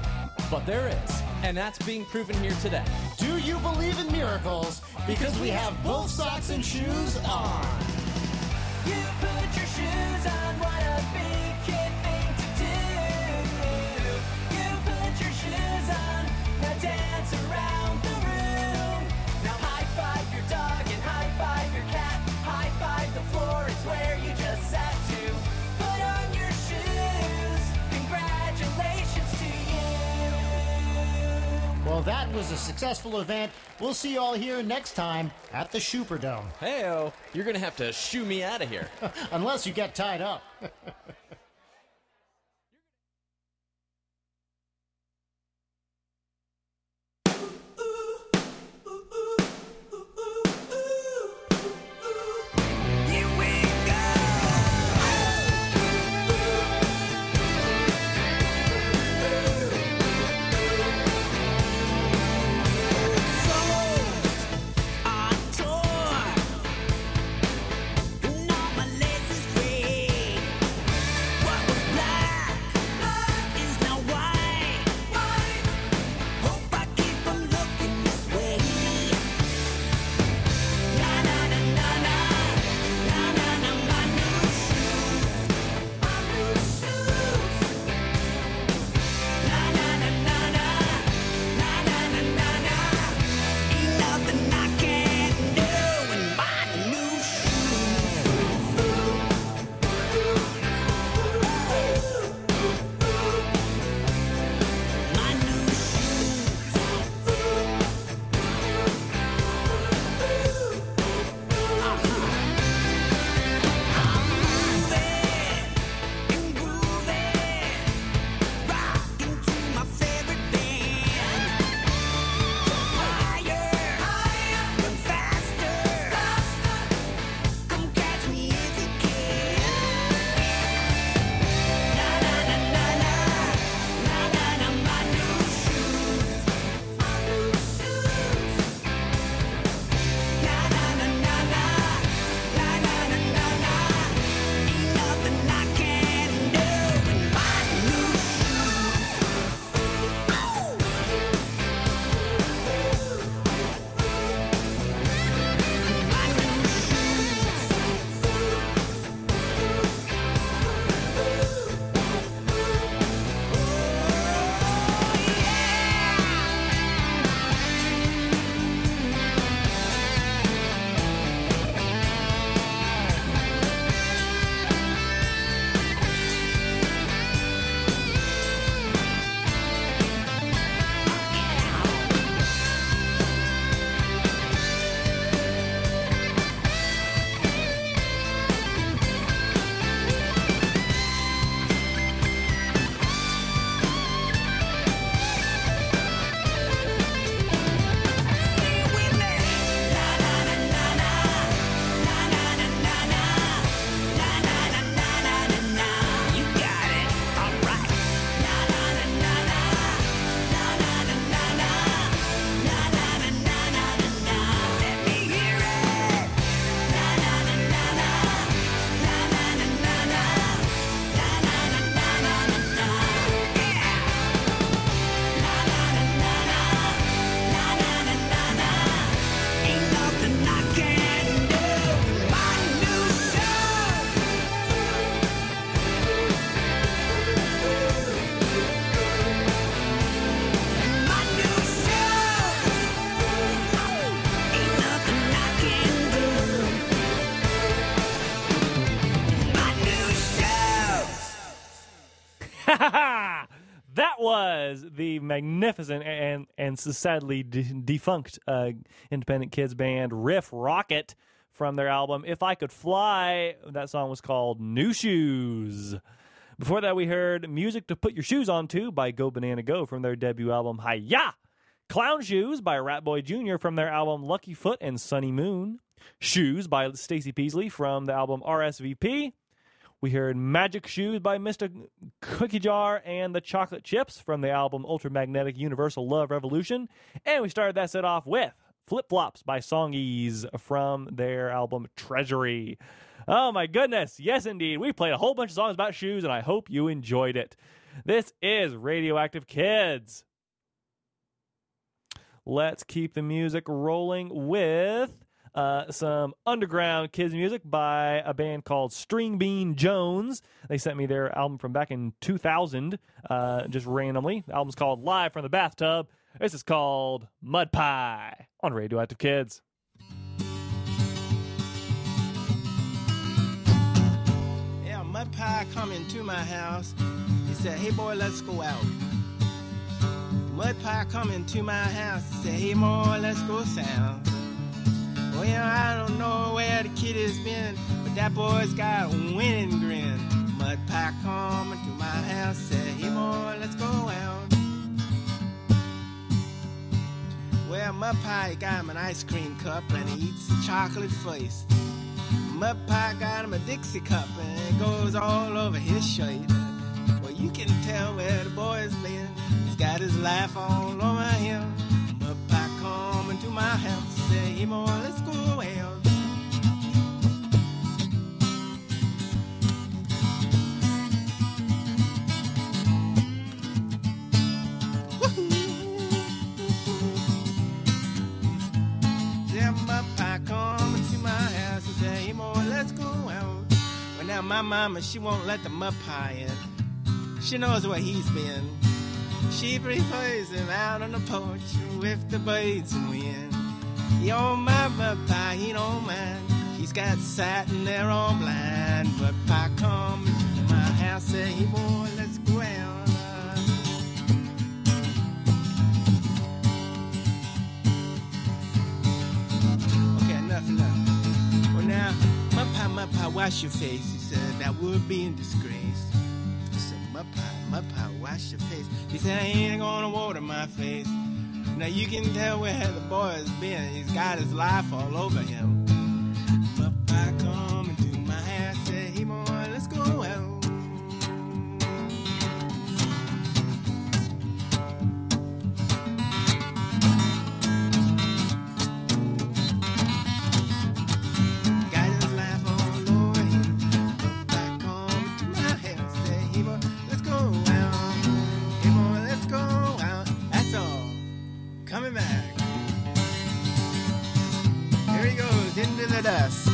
but there is. And that's being proven here today. Do you believe in miracles? Because we have both socks and shoes on. You Well, that was a successful event. We'll see you all here next time at the Superdome. Heyo, you're gonna have to shoo me out of here. <laughs> Unless you get tied up. <laughs> was the magnificent and and sadly de- defunct uh, independent kids band Riff Rockit from their album If I Could Fly. That song was called New Shoes. Before that, we heard Music to Put Your Shoes On To by Go Banana Go from their debut album Hiya! Clown Shoes by Ratboy Jr. from their album Lucky Foot and Sunny Moon. Shoes by Stacey Peasley from the album RSVP. We heard Magic Shoes by Mista Cookie Jar and the Chocolate Chips from the album Ultramagnetic Universal Love Revolution. And we started that set off with Flip Flops by Songeez from their album Treasury. Oh my goodness. Yes, indeed. We played a whole bunch of songs about shoes, and I hope you enjoyed it. This is Radioactive Kids. Let's keep the music rolling with uh, some underground kids music by a band called String Bean Jones. They sent me their album from back in 2000, uh, just randomly. The album's called Live from the Bathtub. This is called Mud Pie on Radioactive Kids. Yeah, Mud Pie come into my house. He said, Hey boy, let's go out. Mud Pie come into my house. He said, Hey boy, let's go south. Well, I don't know where the kid has been, but that boy's got a winning grin. Mud Pie come into my house. Said, Hey boy, let's go out. Well, Mud Pie got him an ice cream cup and he eats the chocolate first. Mud Pie got him a Dixie cup and it goes all over his shirt. Well, you can tell where the boy's been. He's got his life all over him. Mud Pie come into my house, my mama, she won't let the Mud Pie in. She knows where he's been. She prefers him out on the porch with the birds and wind. Yo, my Mud Pie, he oh don't mind. He's got satin there all blind. But Pie come to my house, say, hey boy, let's go out. Okay, enough, enough. Well, now, my pie, my pie, wash your face. He said, that would be in disgrace. I said, my pie, my pie, wash your face. He said, I ain't gonna water my face. Now, you can tell where the boy's been. He's got his life all over him. My pie come into my house, said, hey, boy, let's go out. Into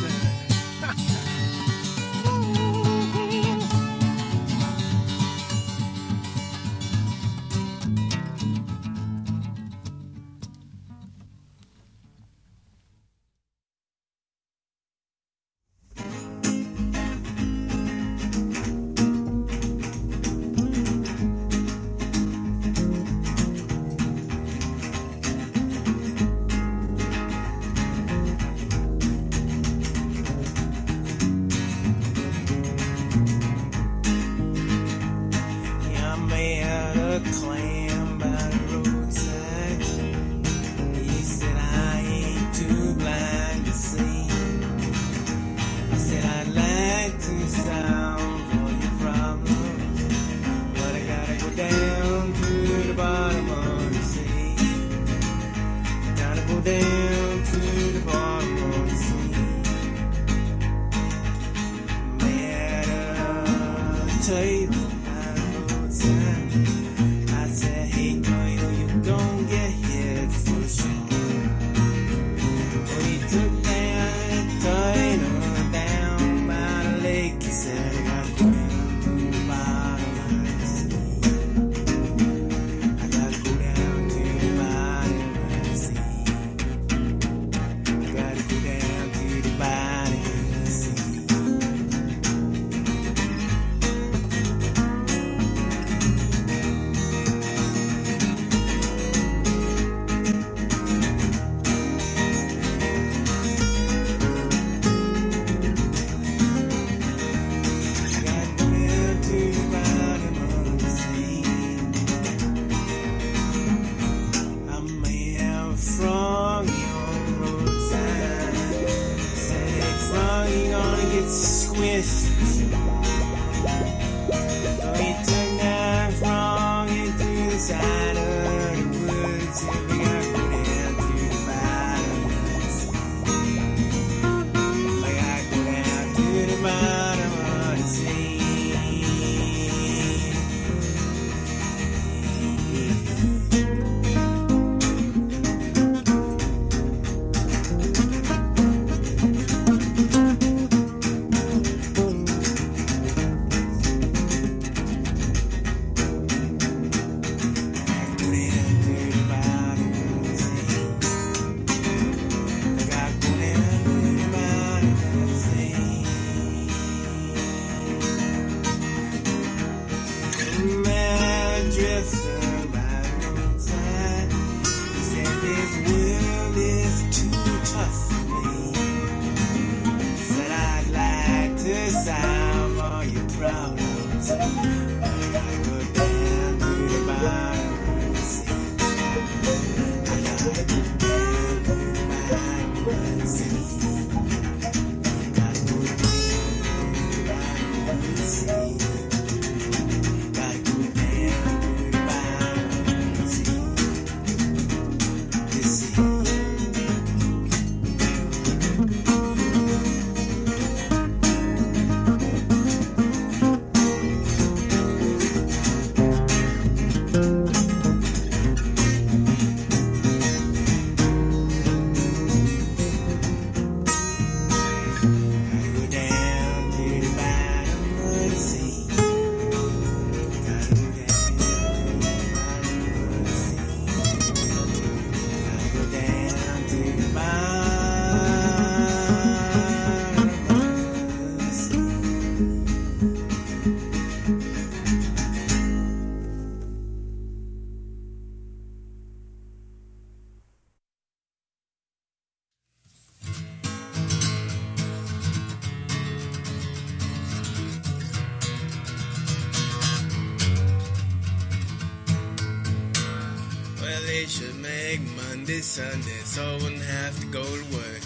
Sunday, so I wouldn't have to go to work.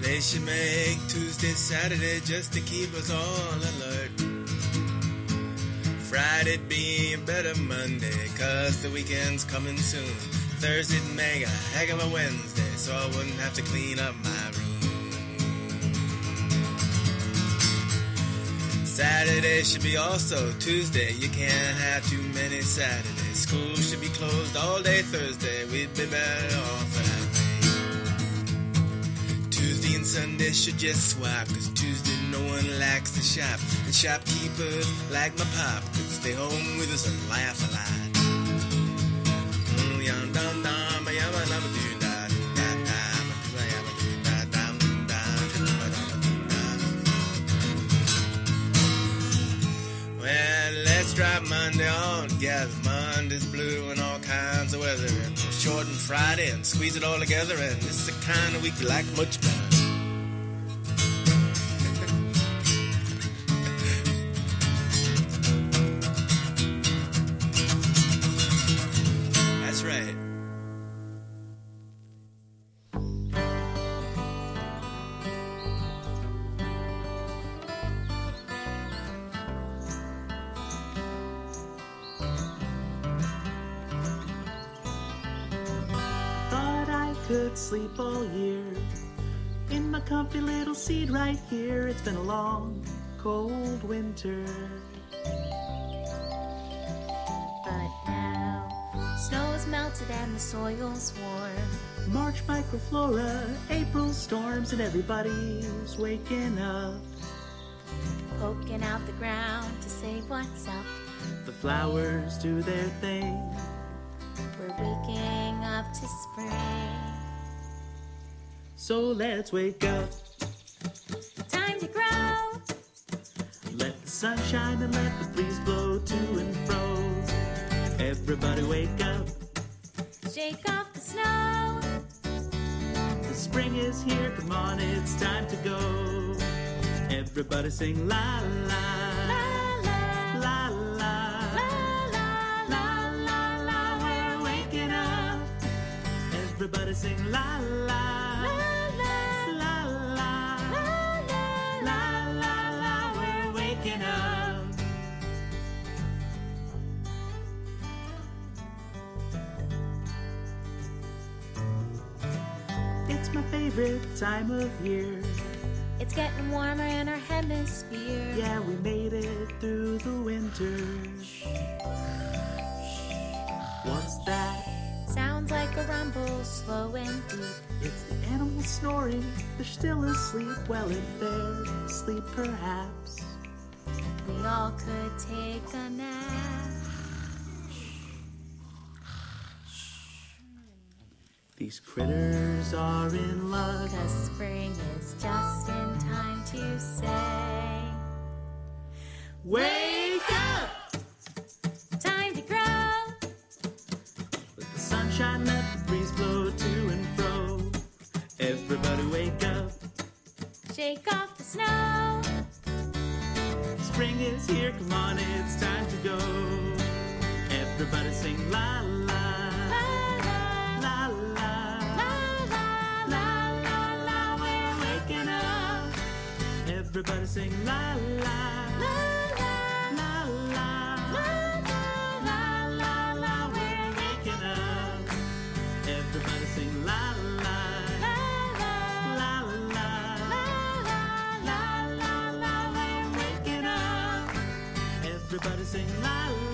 They should make Tuesday, Saturday, just to keep us all alert. Friday'd be a better Monday, cause the weekend's coming soon. Thursday'd make a heck of a Wednesday, so I wouldn't have to clean up my room. Saturday should be also Tuesday. You can't have too many Saturdays. School should be closed all day Thursday. We'd be better off that way. Tuesday and Sunday should just swap. Cause Tuesday no one likes to shop. And shopkeepers like my pop could stay home with us and laugh a lot. Friday and squeeze it all together. And is the kind of week you like much better. Sleep all year in my comfy little seat right here. It's been a long, cold winter. But now, snow's melted and the soil's warm. March microflora, April storms, and everybody's waking up. Poking out the ground to say what's up. The flowers do their thing. We're waking up to spring. So let's wake up. Time to grow. Let the sun shine and let the breeze blow to and fro. Everybody wake up. Shake off the snow. The spring is here, come on, it's time to go. Everybody sing la la. La la. La la la la, we're waking up. Everybody sing la. La my favorite time of year. It's getting warmer in our hemisphere. Yeah, we made it through the winter. What's that? Sounds like a rumble, slow and deep. It's the animals snoring. They're still asleep. Well, if they're asleep, perhaps. We all could take a nap. These critters are in luck. Cause spring is just in time to say, Wake up! Time to grow. Let the sunshine, let the breeze blow to and fro. Everybody wake up. Shake off the snow. spring is here. Come on, it's time to go. Everybody sing la la. Everybody sing la la. La la. La la la, we're waking up. Everybody sing la la. La la. La la la, la. La la. We're waking up. Everybody sing la la. La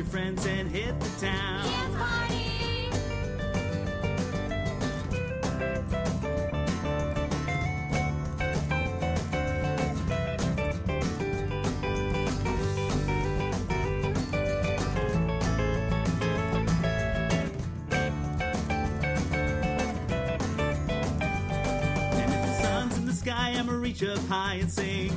your friends and hit the town. Dance party. And if the sun's in the sky, I'ma reach up high and sing,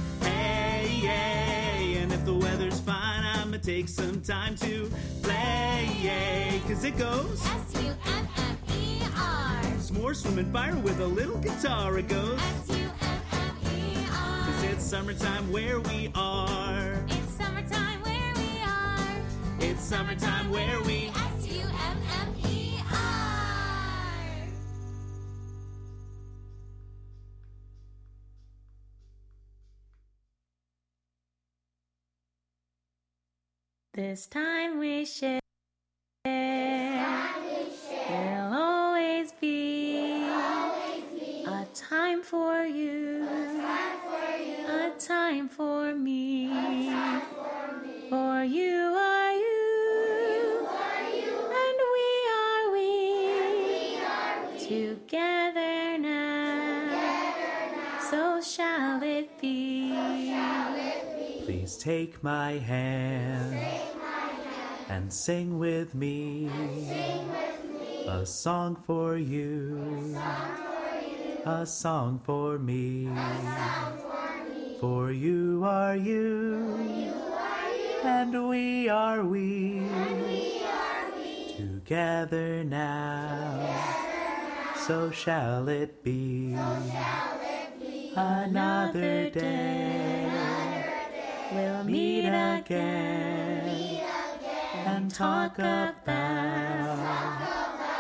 take some time to play. Cause it goes. S U M M E R. S'more swimming fire with a little guitar, it goes. S U M M E R. Cause it's summertime where we are. It's summertime where we are. It's summertime where we This time we share. There'll always be a time for you, a time for me. For you are you, and we are we. Together now, so shall it be. Please take my hand and sing with me, a, song for you, a song for me. For you are you, and we are we. Together, now. So shall it be. Another, day. we'll meet again and talk about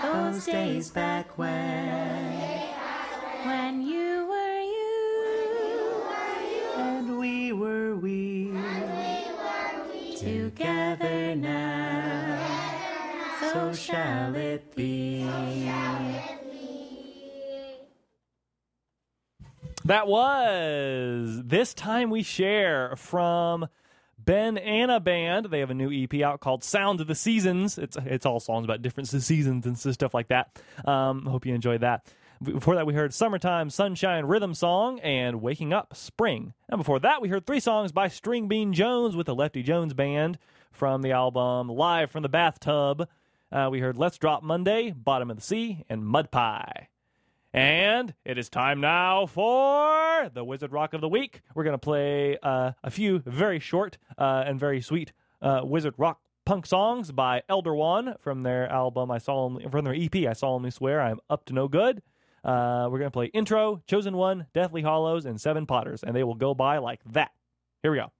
those days back when, when you were you and we were we, together now, so shall it be. That was This Time We Share from BenAnna Band. They have a new EP out called Sounds of the Seasons. It's it's all songs about different <laughs> seasons and stuff like that. Um, hope you enjoyed that. Before that, we heard Summertime Sunshine Rhythm Song and Waking Up Spring. And before that, we heard three songs by String Bean Jones with the Lefty Jones Band from the album Live from the Bathtub. Uh, we heard Let's Drop Monday, Bottom of the Sea, and Mud Pie. And it is time now for the Wizard Rock of the Week. We're going to play uh, a few very short uh, and very sweet uh, Wizard Rock punk songs by Elder Wand from their album. I solemnly from their EP. I solemnly swear I'm up to no good. Uh, we're going to play intro, chosen one, Deathly Hallows, and Seven Potters, and they will go by like that. Here we go.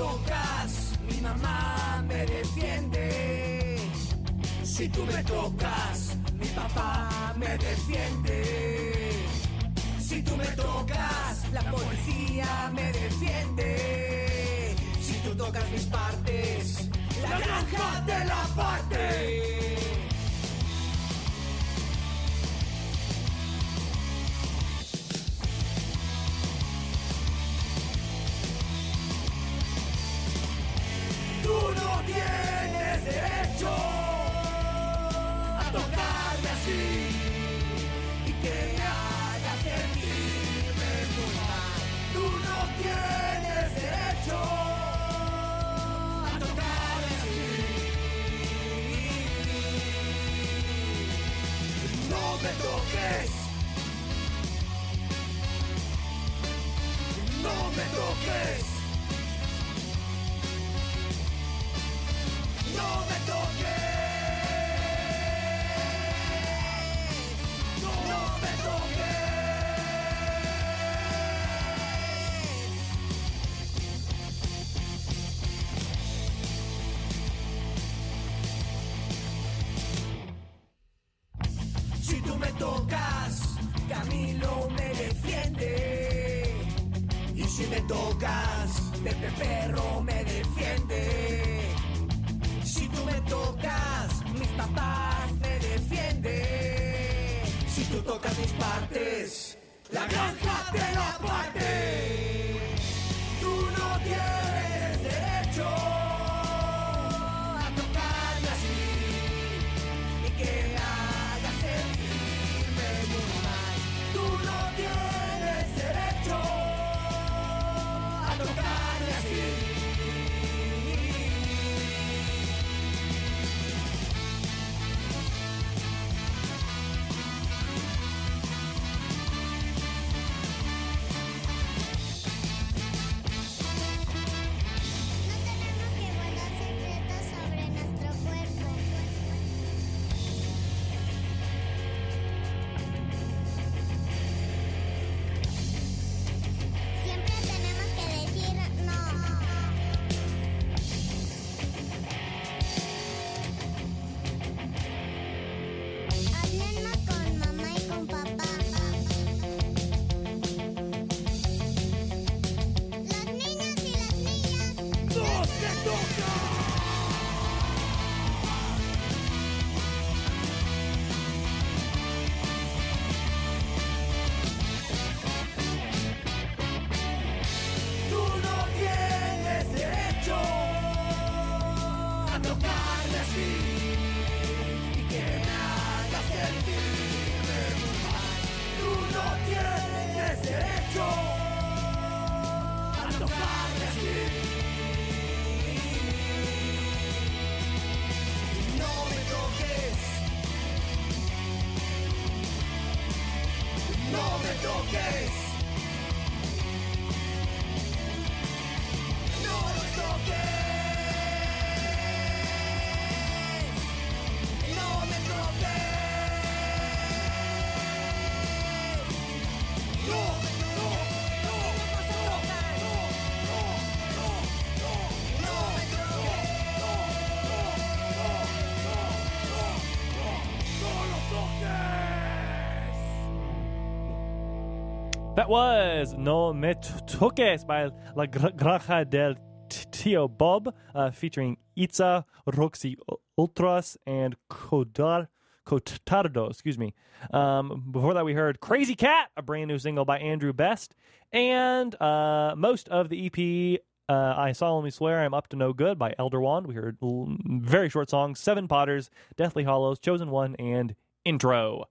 tocas, mi mamá me defiende. Si tú me tocas, mi papá me defiende. Was No Me Toques by La Gra- Granja del Tío Bob, uh, featuring Itza, Roxy Ultras, and Codar. Cotardo, excuse me. Um, before that, we heard Crazy Cat, a brand new single by Andrew Best. And uh, most of the EP, uh, I solemnly swear I'm up to no good by Elder Wand. We heard l- very short songs Seven Potters, Deathly Hallows, Chosen One, and Intro.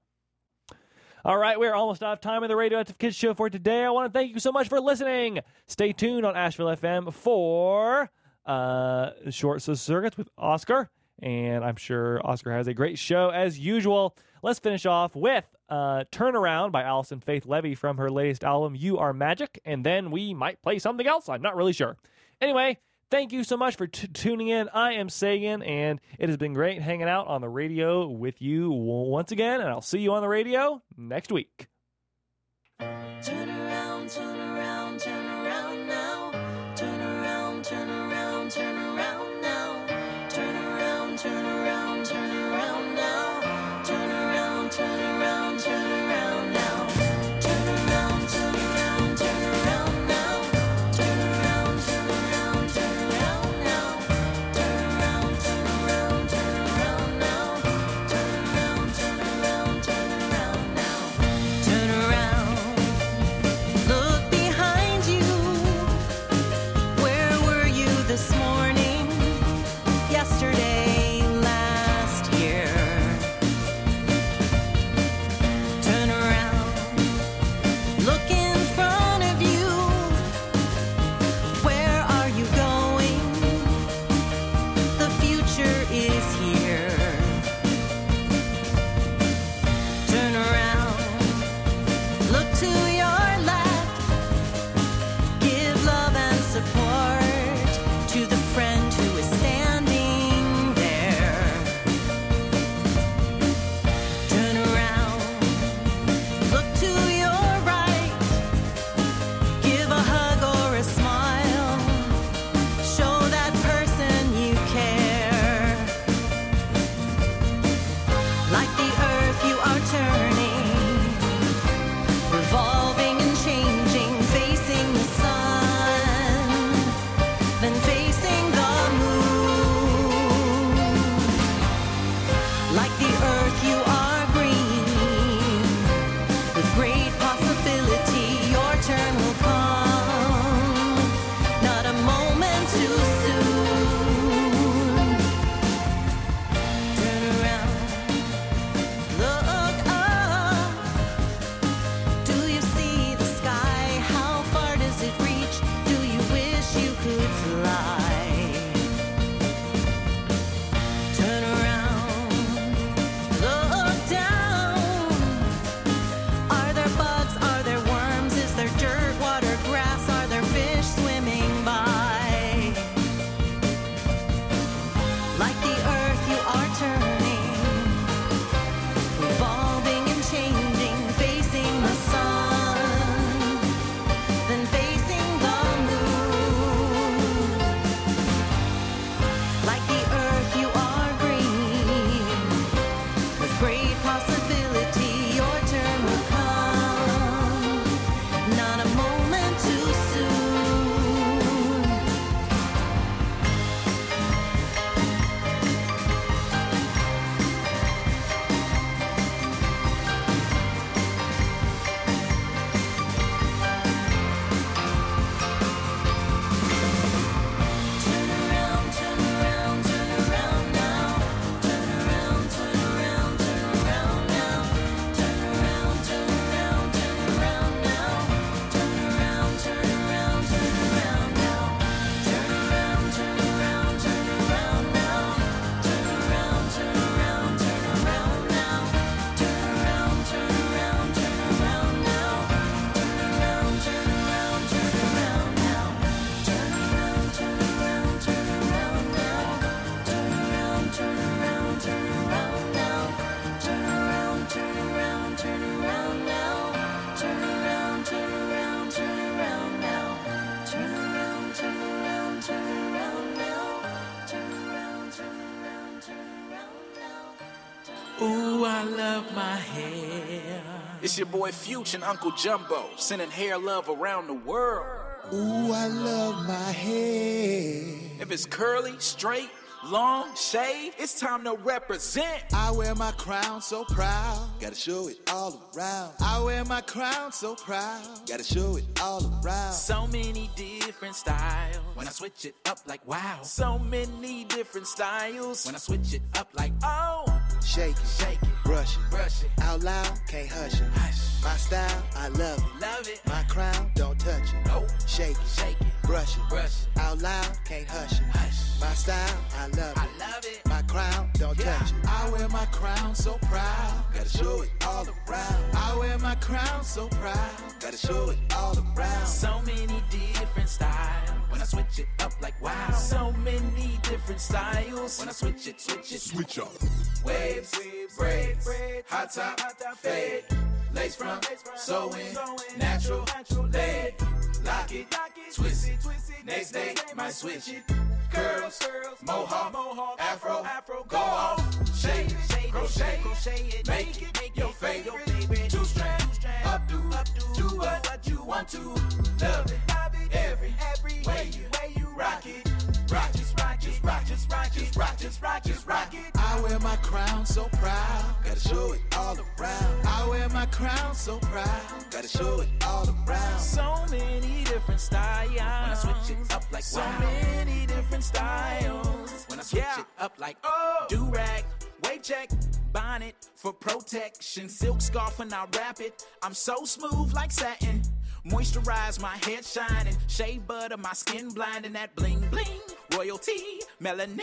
All right, we're almost out of time in the Radio Active Kids show for today. I want to thank you so much for listening. Stay tuned on Asheville FM for uh, Short Circuits with Oscar. And I'm sure Oscar has a great show as usual. Let's finish off with uh, Turnaround by Allison Faith Levy from her latest album, You Are Magic. And then we might play something else. I'm not really sure. Anyway, thank you so much for t- tuning in. I am Sagan, and it has been great hanging out on the radio with you once again. And I'll see you on the radio next week. It's your boy Future and Uncle Jumbo sending hair love around the world. Ooh, I love my hair. If it's curly, straight, long, shaved, it's time to represent. I wear my crown so proud. Gotta show it all around. I wear my crown so proud. Gotta show it all around. So many different styles. When I switch it up, like wow. So many different styles. When I switch it up, like oh. Shake it, shake it, brush it, brush it. Out loud, can't hush it. My style, I love it. Love it. My crown, don't touch it. Nope. Shake it, Shake it, brush it, brush it. Out loud, can't hush it. My style, I love it. I love it. My crown, don't Yeah. touch it. I wear my crown so proud. Gotta show it all around. I wear my crown so proud. Gotta show it all around. So many different styles. When I switch it up, like wow. So many different styles. When I switch it, switch it, switch up. Waves, braids, hot top, fade, lace front, sewing, natural, laid, lock it, twist it. Next day, might switch it. Curls, mohawk, afro, go off, shade, crochet, it, make it your favorite. Two strand, updo, do what you want to. Love it, every way you rock it. Rock, just rock, just rock, just rock, just rock, just rock, just rock it. I wear my crown so proud. Gotta show it all around. I wear my crown so proud. Gotta show it all around. So many different styles. When I switch it up like so many different styles. When I switch it up like oh, do rag, wave check, bonnet for protection, silk scarf when I wrap it. I'm so smooth like satin. Moisturize my head shining, shea butter my skin blinding that bling bling. Royalty, melanin,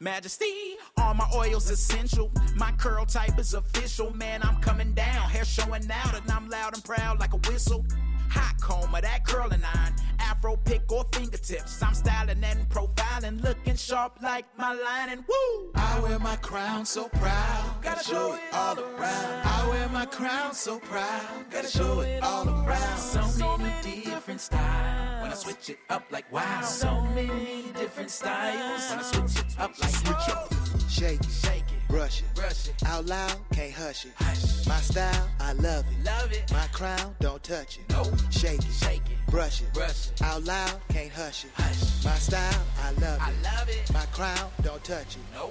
majesty. All my oils essential. My curl type is official. Man, I'm coming down, hair showing out, and I'm loud and proud like a whistle. Hot comb of that curling iron, afro pick or fingertips. I'm styling and profiling, looking sharp like my lining. Woo! I wear my crown so proud. Gotta show it all around. I wear my crown so proud. Gotta show it all around. So many different styles. When I switch it up like wow. So many different styles. When I switch it up like switch up. Shake it, shake it, brush it. Brush it. Out loud, can't hush it. Hush. My style, I love it. Love it. My crown, don't touch it. No. Shake it. Shake it. Brush it. Brush it. Out loud, can't hush it. Hush. My style, I love it. I love it. My crown, don't touch it. No.